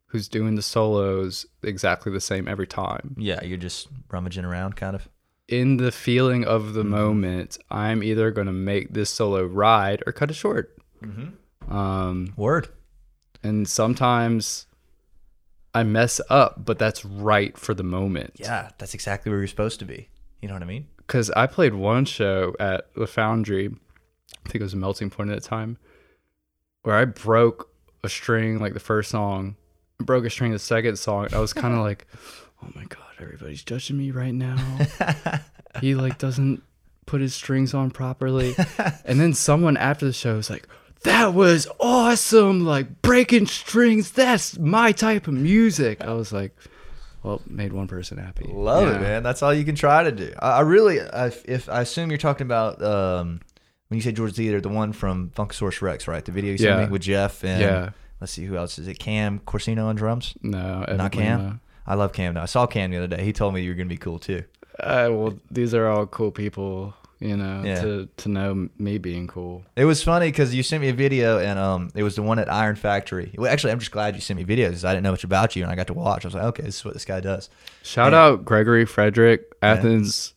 who's doing the solos exactly the same every time. Yeah, you're just rummaging around kind of. In the feeling of the Mhm. moment, I'm either going to make this solo ride or cut it short. Mhm. Um, Word. and sometimes I mess up, but that's right for the moment. Yeah, that's exactly where you're supposed to be. You know what I mean? Because I played one show at the Foundry, I think it was a melting point at the time, where I broke a string like the first song, broke a string the second song. I was kind of like, oh my God, everybody's judging me right now. he like doesn't put his strings on properly. and then someone after the show is like, that was awesome. Like breaking strings. That's my type of music. I was like, well, made one person happy. Love Yeah. it, man. That's all you can try to do. I, I really, I, if I assume you're talking about um, when you say Georgia Theater, the one from Funkasaurus Rex, right? The video you sent Yeah. me with Jeff and Yeah. let's see who else is it? Cam Corsino on drums. No, Not Cam. no. I love Cam. Now I saw Cam the other day. He told me you were gonna be cool too. Uh, well, these are all cool people, you know, Yeah. to, to know me being cool. It was funny because you sent me a video and um, it was the one at Iron Factory. Well, actually, I'm just glad you sent me videos because I didn't know much about you and I got to watch. I was like, okay, this is what this guy does. Shout Yeah. out Gregory Frederick, Athens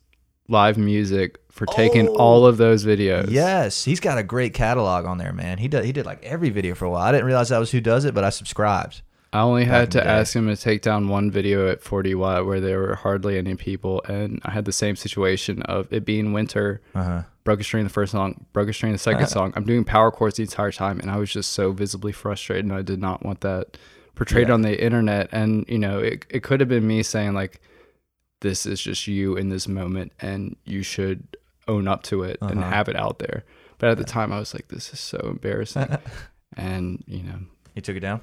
Live Music for taking Oh. all of those videos. Yes, he's got a great catalog on there, man. He did he did like every video for a while. I didn't realize that was who does it, but I subscribed. I only had to ask him to take down one video at 40 watt where there were hardly any people, and I had the same situation of it being winter. Uh huh. Broke a string the first song, broke a string the second song. I'm doing power chords the entire time, and I was just so visibly frustrated, and I did not want that portrayed Yeah. on the internet. And you know, it it could have been me saying like, "This is just you in this moment, and you should own up to it and Uh-huh. have it out there." But at the time, I was like, "This is so embarrassing," and you know, He took it down.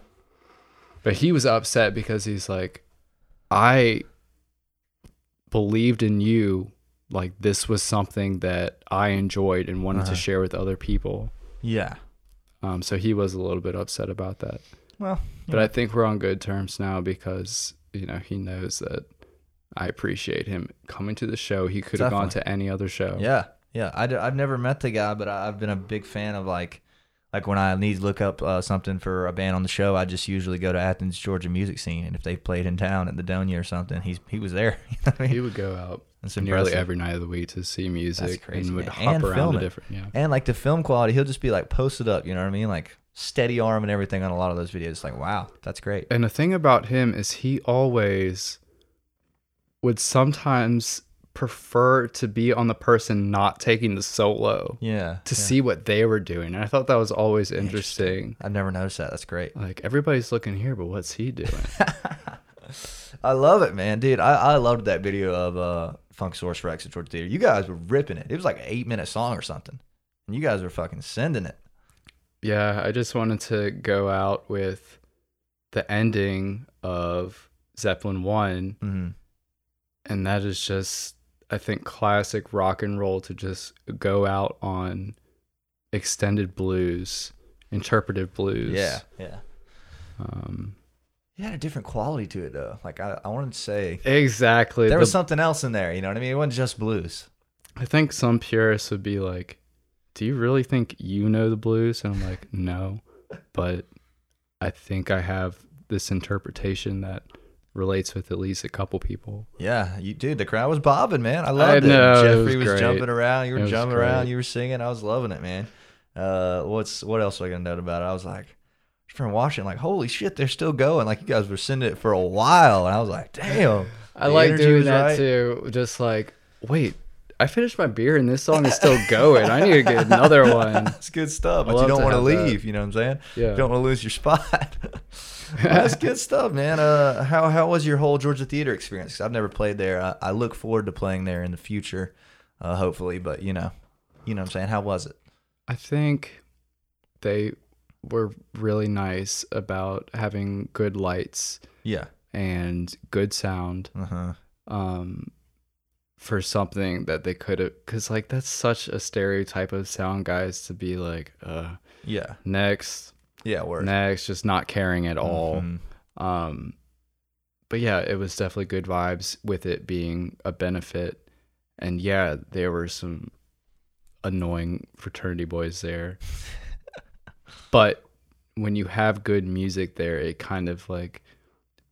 But he was upset because he's like, I believed in you. Like this was something that I enjoyed and wanted Uh-huh. to share with other people. Yeah. Um, so he was a little bit upset about that. Well, But I think we're on good terms now because, you know, he knows that I appreciate him coming to the show. He could have gone to any other show. Yeah, yeah. I d- I've never met the guy, but I've been a big fan of like, like when I need to look up uh, something for a band on the show, I just usually go to Athens, Georgia music scene, and if they played in town at the Donia or something, he's he was there. You know I mean? He would go out That's nearly impressive. every night of the week to see music crazy, and would man. hop And around to different. Yeah. And like the film quality, he'll just be like posted up. You know what I mean? Like steady arm and everything on a lot of those videos. It's like wow, that's great. And the thing about him is he always would sometimes prefer to be on the person not taking the solo Yeah. to yeah. see what they were doing. And I thought that was always interesting. I've never noticed that. That's great. Like everybody's looking here, but what's he doing? I love it, man, dude. I, I loved that video of uh Funkasaurus Rex at Georgia Theater. You guys were ripping it. It was like an eight minute song or something, and you guys were fucking sending it. yeah, I just wanted to go out with the ending of Zeppelin 1 hmm and that is just I think classic rock and roll to just go out on extended blues, interpretive blues. Yeah, yeah. Um, It had a different quality to it though. Like I, I wanted to say exactly. there The- was something else in there. You know what I mean? It wasn't just blues. I think some purists would be like, "Do you really think you know the blues?" And I'm like, "No," but I think I have this interpretation that relates with at least a couple people. Yeah, you dude, the crowd was bobbing, man. I loved know, it. it Jeffrey was was, jumping around. You were jumping around. You were singing. I was loving it, man. Uh, what's what else was I gonna note about it? I was like, from watching, like, holy shit, they're still going. Like you guys were sending it for a while, and I was like, damn. I like doing that right. too. Just like, wait, I finished my beer and this song is still going. I need to get another one. It's good stuff, I but you don't want to have that. leave. You know what I'm saying? Yeah. You don't want to lose your spot. That's good stuff, man. Uh, how how was your whole Georgia theater experience? 'Cause I've never played there. I, I look forward to playing there in the future, uh, hopefully. But you know, you know what I'm saying. How was it? I think they were really nice about having good lights Yeah. and good sound. Uh huh. um for something that they could have because like that's such a stereotype of sound guys to be like uh Yeah. next Yeah. Word. next just not caring at all Mhm. um but yeah it was definitely good vibes with it being a benefit and yeah there were some annoying fraternity boys there but when you have good music there it kind of like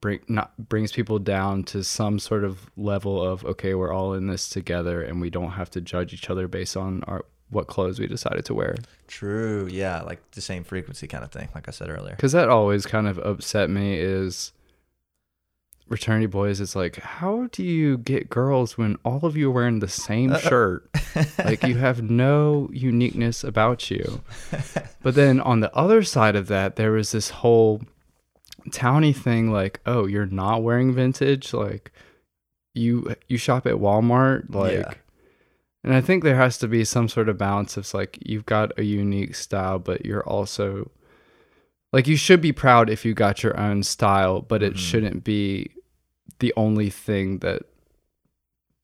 bring not brings people down to some sort of level of okay we're all in this together and we don't have to judge each other based on our what clothes we decided to wear True. Yeah. Like the same frequency kind of thing. Like I said earlier. because that always kind of upset me is fraternity boys it's like how do you get girls when all of you are wearing the same shirt like you have no uniqueness about you but then on the other side of that there was this whole towny thing like oh you're not wearing vintage like you you shop at walmart like Yeah. and i think there has to be some sort of balance it's like you've got a unique style but you're also like you should be proud if you got your own style but it Mhm. shouldn't be the only thing that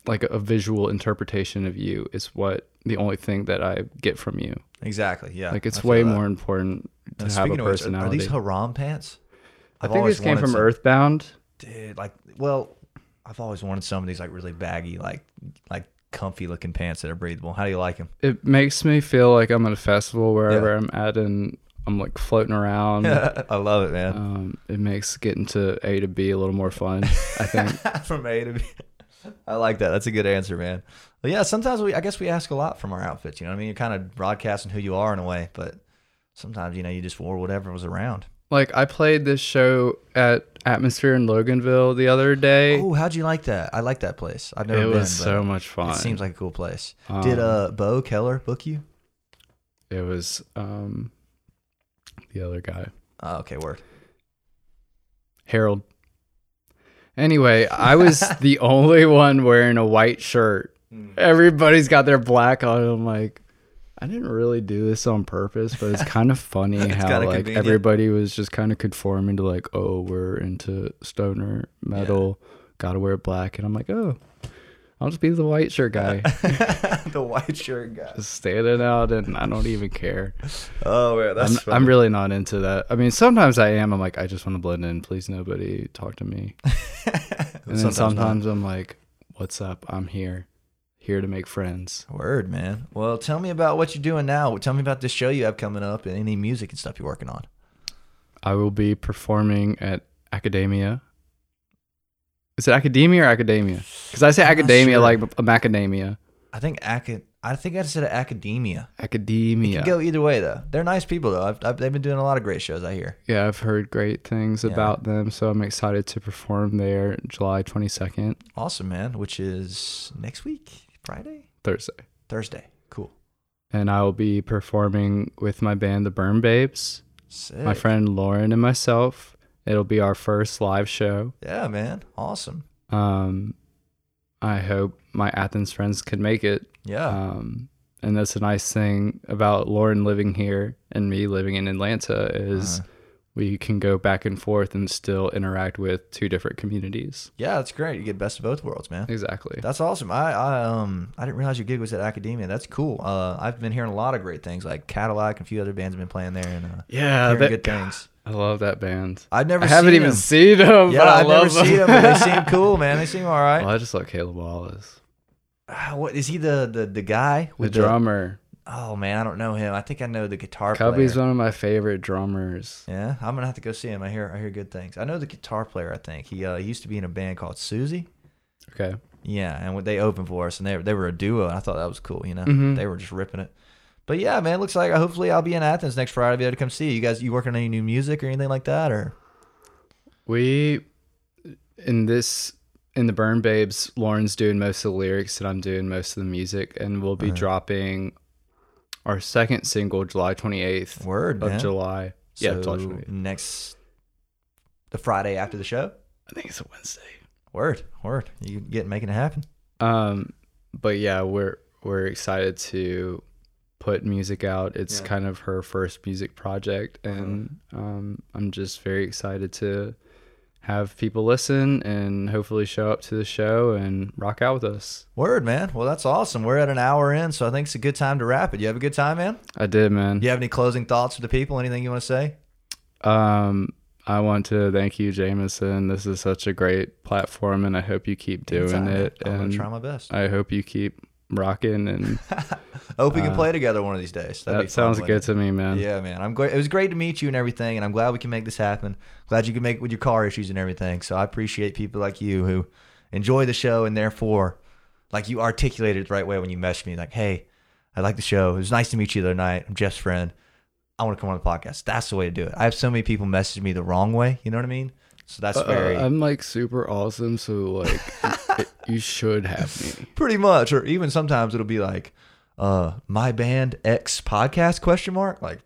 like a visual interpretation of you is what the only thing that i get from you Exactly. Yeah. like it's way that. more important to Uh, have a of which, are- personality are, these harem pants? I I've think this came from some. earthbound dude. Like, well, I've always wanted some of these like really baggy, like like comfy looking pants that are breathable. How do you like them? it makes me feel like i'm at a festival wherever i'm at and i'm like floating around I love it, man. um, it makes getting to a to b a little more fun i think From A to B. I like that. That's a good answer, man. But yeah, sometimes we, I guess we ask a lot from our outfits. You know what I mean? You're kind of broadcasting who you are in a way, but sometimes, you know, you just wore whatever was around. Like I played this show at Atmosphere in Loganville the other day. Oh, how'd you like that? I like that place. I've never it been. was so much fun. It seems like a cool place. Did Um, uh Bo Keller book you? it was um the other guy. Oh, okay, word. Harold. Anyway, I was the only one wearing a white shirt. Hmm. Everybody's got their black on. I'm like, I didn't really do this on purpose, but it's kind of funny how like convenient. everybody was just kind of conforming to like, oh, we're into stoner metal, gotta wear black, and I'm like, oh, I'll just be the white shirt guy, the white shirt guy. just standing out, and I don't even care. Oh, man, that's I'm. I'm really not into that. I mean, sometimes I am. I'm like, I just want to blend in. Please, nobody talk to me. And then Sometimes not. sometimes I'm like, what's up? I'm here. Here to make friends. Word, man. Well, tell me about what you're doing now. Tell me about this show you have coming up and any music and stuff you're working on. I will be performing at Academia. Is it Academia or Academia? Because I say I'm Academia sure. like a macadamia. I think acad- I think I said academia. It Academia. could go either way though. They're nice people though. I've, I've, they've been doing a lot of great shows. I hear. yeah, I've heard great things Yeah. about them, so I'm excited to perform there July 22nd, Awesome, man. Which is next week, Friday, Thursday. Thursday. Cool. And I will be performing with my band, the Burn Babes, Sick. my friend Lauren and myself. It'll be our first live show. Yeah, man. Awesome. Um, I hope my Athens friends can make it. Yeah. Um, and that's a nice thing about Lauren living here and me living in Atlanta is Uh-huh. We can go back and forth and still interact with two different communities. yeah, that's great. You get best of both worlds, man. Exactly. That's awesome. I, I um I didn't realize your gig was at Academia. That's cool. Uh, I've been hearing a lot of great things. Like Cadillac and a few other bands have been playing there, and uh, yeah, hearing that, good things. I love that band. I've never. I haven't seen even them. seen them, Yeah, but I I've love never seen them. But they seem cool, man. They seem all right. Well, I just like Caleb Wallace, Ah, What is he the the the guy the with drummer. Oh man, I don't know him. I think I know the guitar Cubby's player. one of my favorite drummers. Yeah, I'm gonna have to go see him. I hear I hear good things. I know the guitar player. I think he uh, he used to be in a band called Susie. Okay. Yeah, and they opened for us, and they they were a duo, and I thought that was cool. You know, Mhm. they were just ripping it. But yeah, man, looks like hopefully I'll be in Athens next Friday. I'll be able to come see you. You guys. You working on any new music or anything like that, or We in this in the Burn Babes, Lauren's doing most of the lyrics and I'm doing most of the music, and we'll be Uh-huh. dropping our second single July 28th word, of man? July. yeah, So July 28th. next the Friday after the show. I think it's a Wednesday. Word, word. You get making it happen. Um, but yeah, we're we're excited to put music out. It's Yeah. Uh-huh. kind of her first music project, and um, I'm just very excited to have people listen and hopefully show up to the show and rock out with us. Word, man. Well, that's awesome. We're at an hour in, so I think it's a good time to wrap it. You have a good time, man. I did, man. Do you have any closing thoughts for the people? Anything you want to say? Um, I want to thank you, Jameson. This is such a great platform, and I hope you keep doing Anytime, it. I'm gonna And try my best. I hope you keep rocking. And hope we can uh, play together one of these days. That'd that sounds good to me, man. Yeah, man. I'm great. It was great to meet you and everything, and I'm glad we can make this happen. Glad you can make it with your car issues and everything. So I appreciate people like you who enjoy the show and therefore, like you articulated it the right way when you messaged me, like, "Hey, I like the show. It was nice to meet you the other night. I'm Jeff's friend. I want to come on the podcast." That's the way to do it. I have so many people message me the wrong way. You know what I mean? So that's Uh, very I'm like super awesome, so like it, you should have me. pretty much, or even sometimes it'll be like, uh, "My band X podcast?" Question mark like.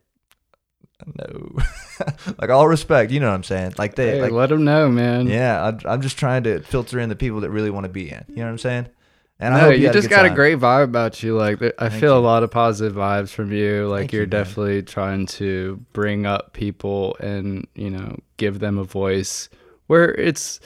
No, like all respect, you know what I'm saying. Like they, Hey, like let them know, man. Yeah, I, I'm just trying to filter in the people that really want to be in. You know what I'm saying? And I No, hope you, you just a got a great vibe about you. Like I Thank feel a lot of positive vibes from you. Like Thank you're you, man. definitely trying to bring up people and you know give them a voice where it's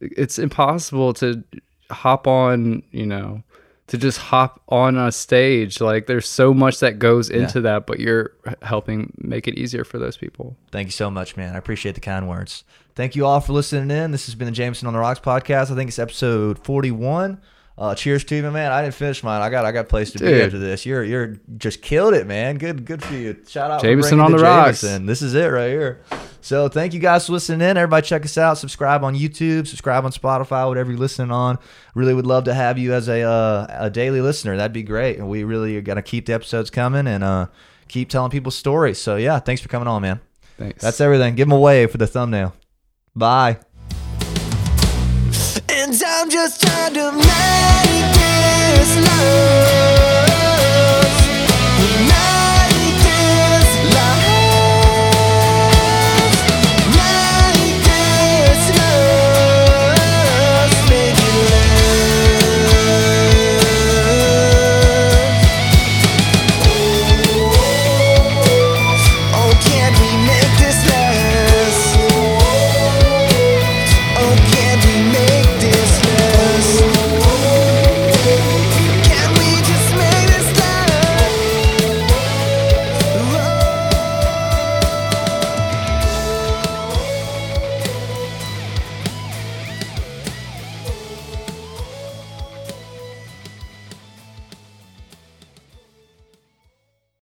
it's impossible to hop on. You know to just hop on a stage. Like there's so much that goes into that, but you're helping make it easier for those people. Thank you so much, man. I appreciate the kind words. Thank you all for listening in. This has been the Jameson on the Rocks podcast. I think it's episode 41. Uh, cheers to you, my man. I didn't finish mine. I got I got a place to be after this. You're you're just killed it, man. Good good for you. Shout out Jameson on the rocks. Jameson. This is it right here. So thank you guys for listening in. Everybody check us out. Subscribe on YouTube. Subscribe on Spotify. Whatever you're listening on. Really would love to have you as a uh, a daily listener. That'd be great. And we really are gonna keep the episodes coming and uh, keep telling people stories. So yeah, thanks for coming on, man. Thanks. That's everything. Give them away for the thumbnail. Bye. And I'm just trying to make this love.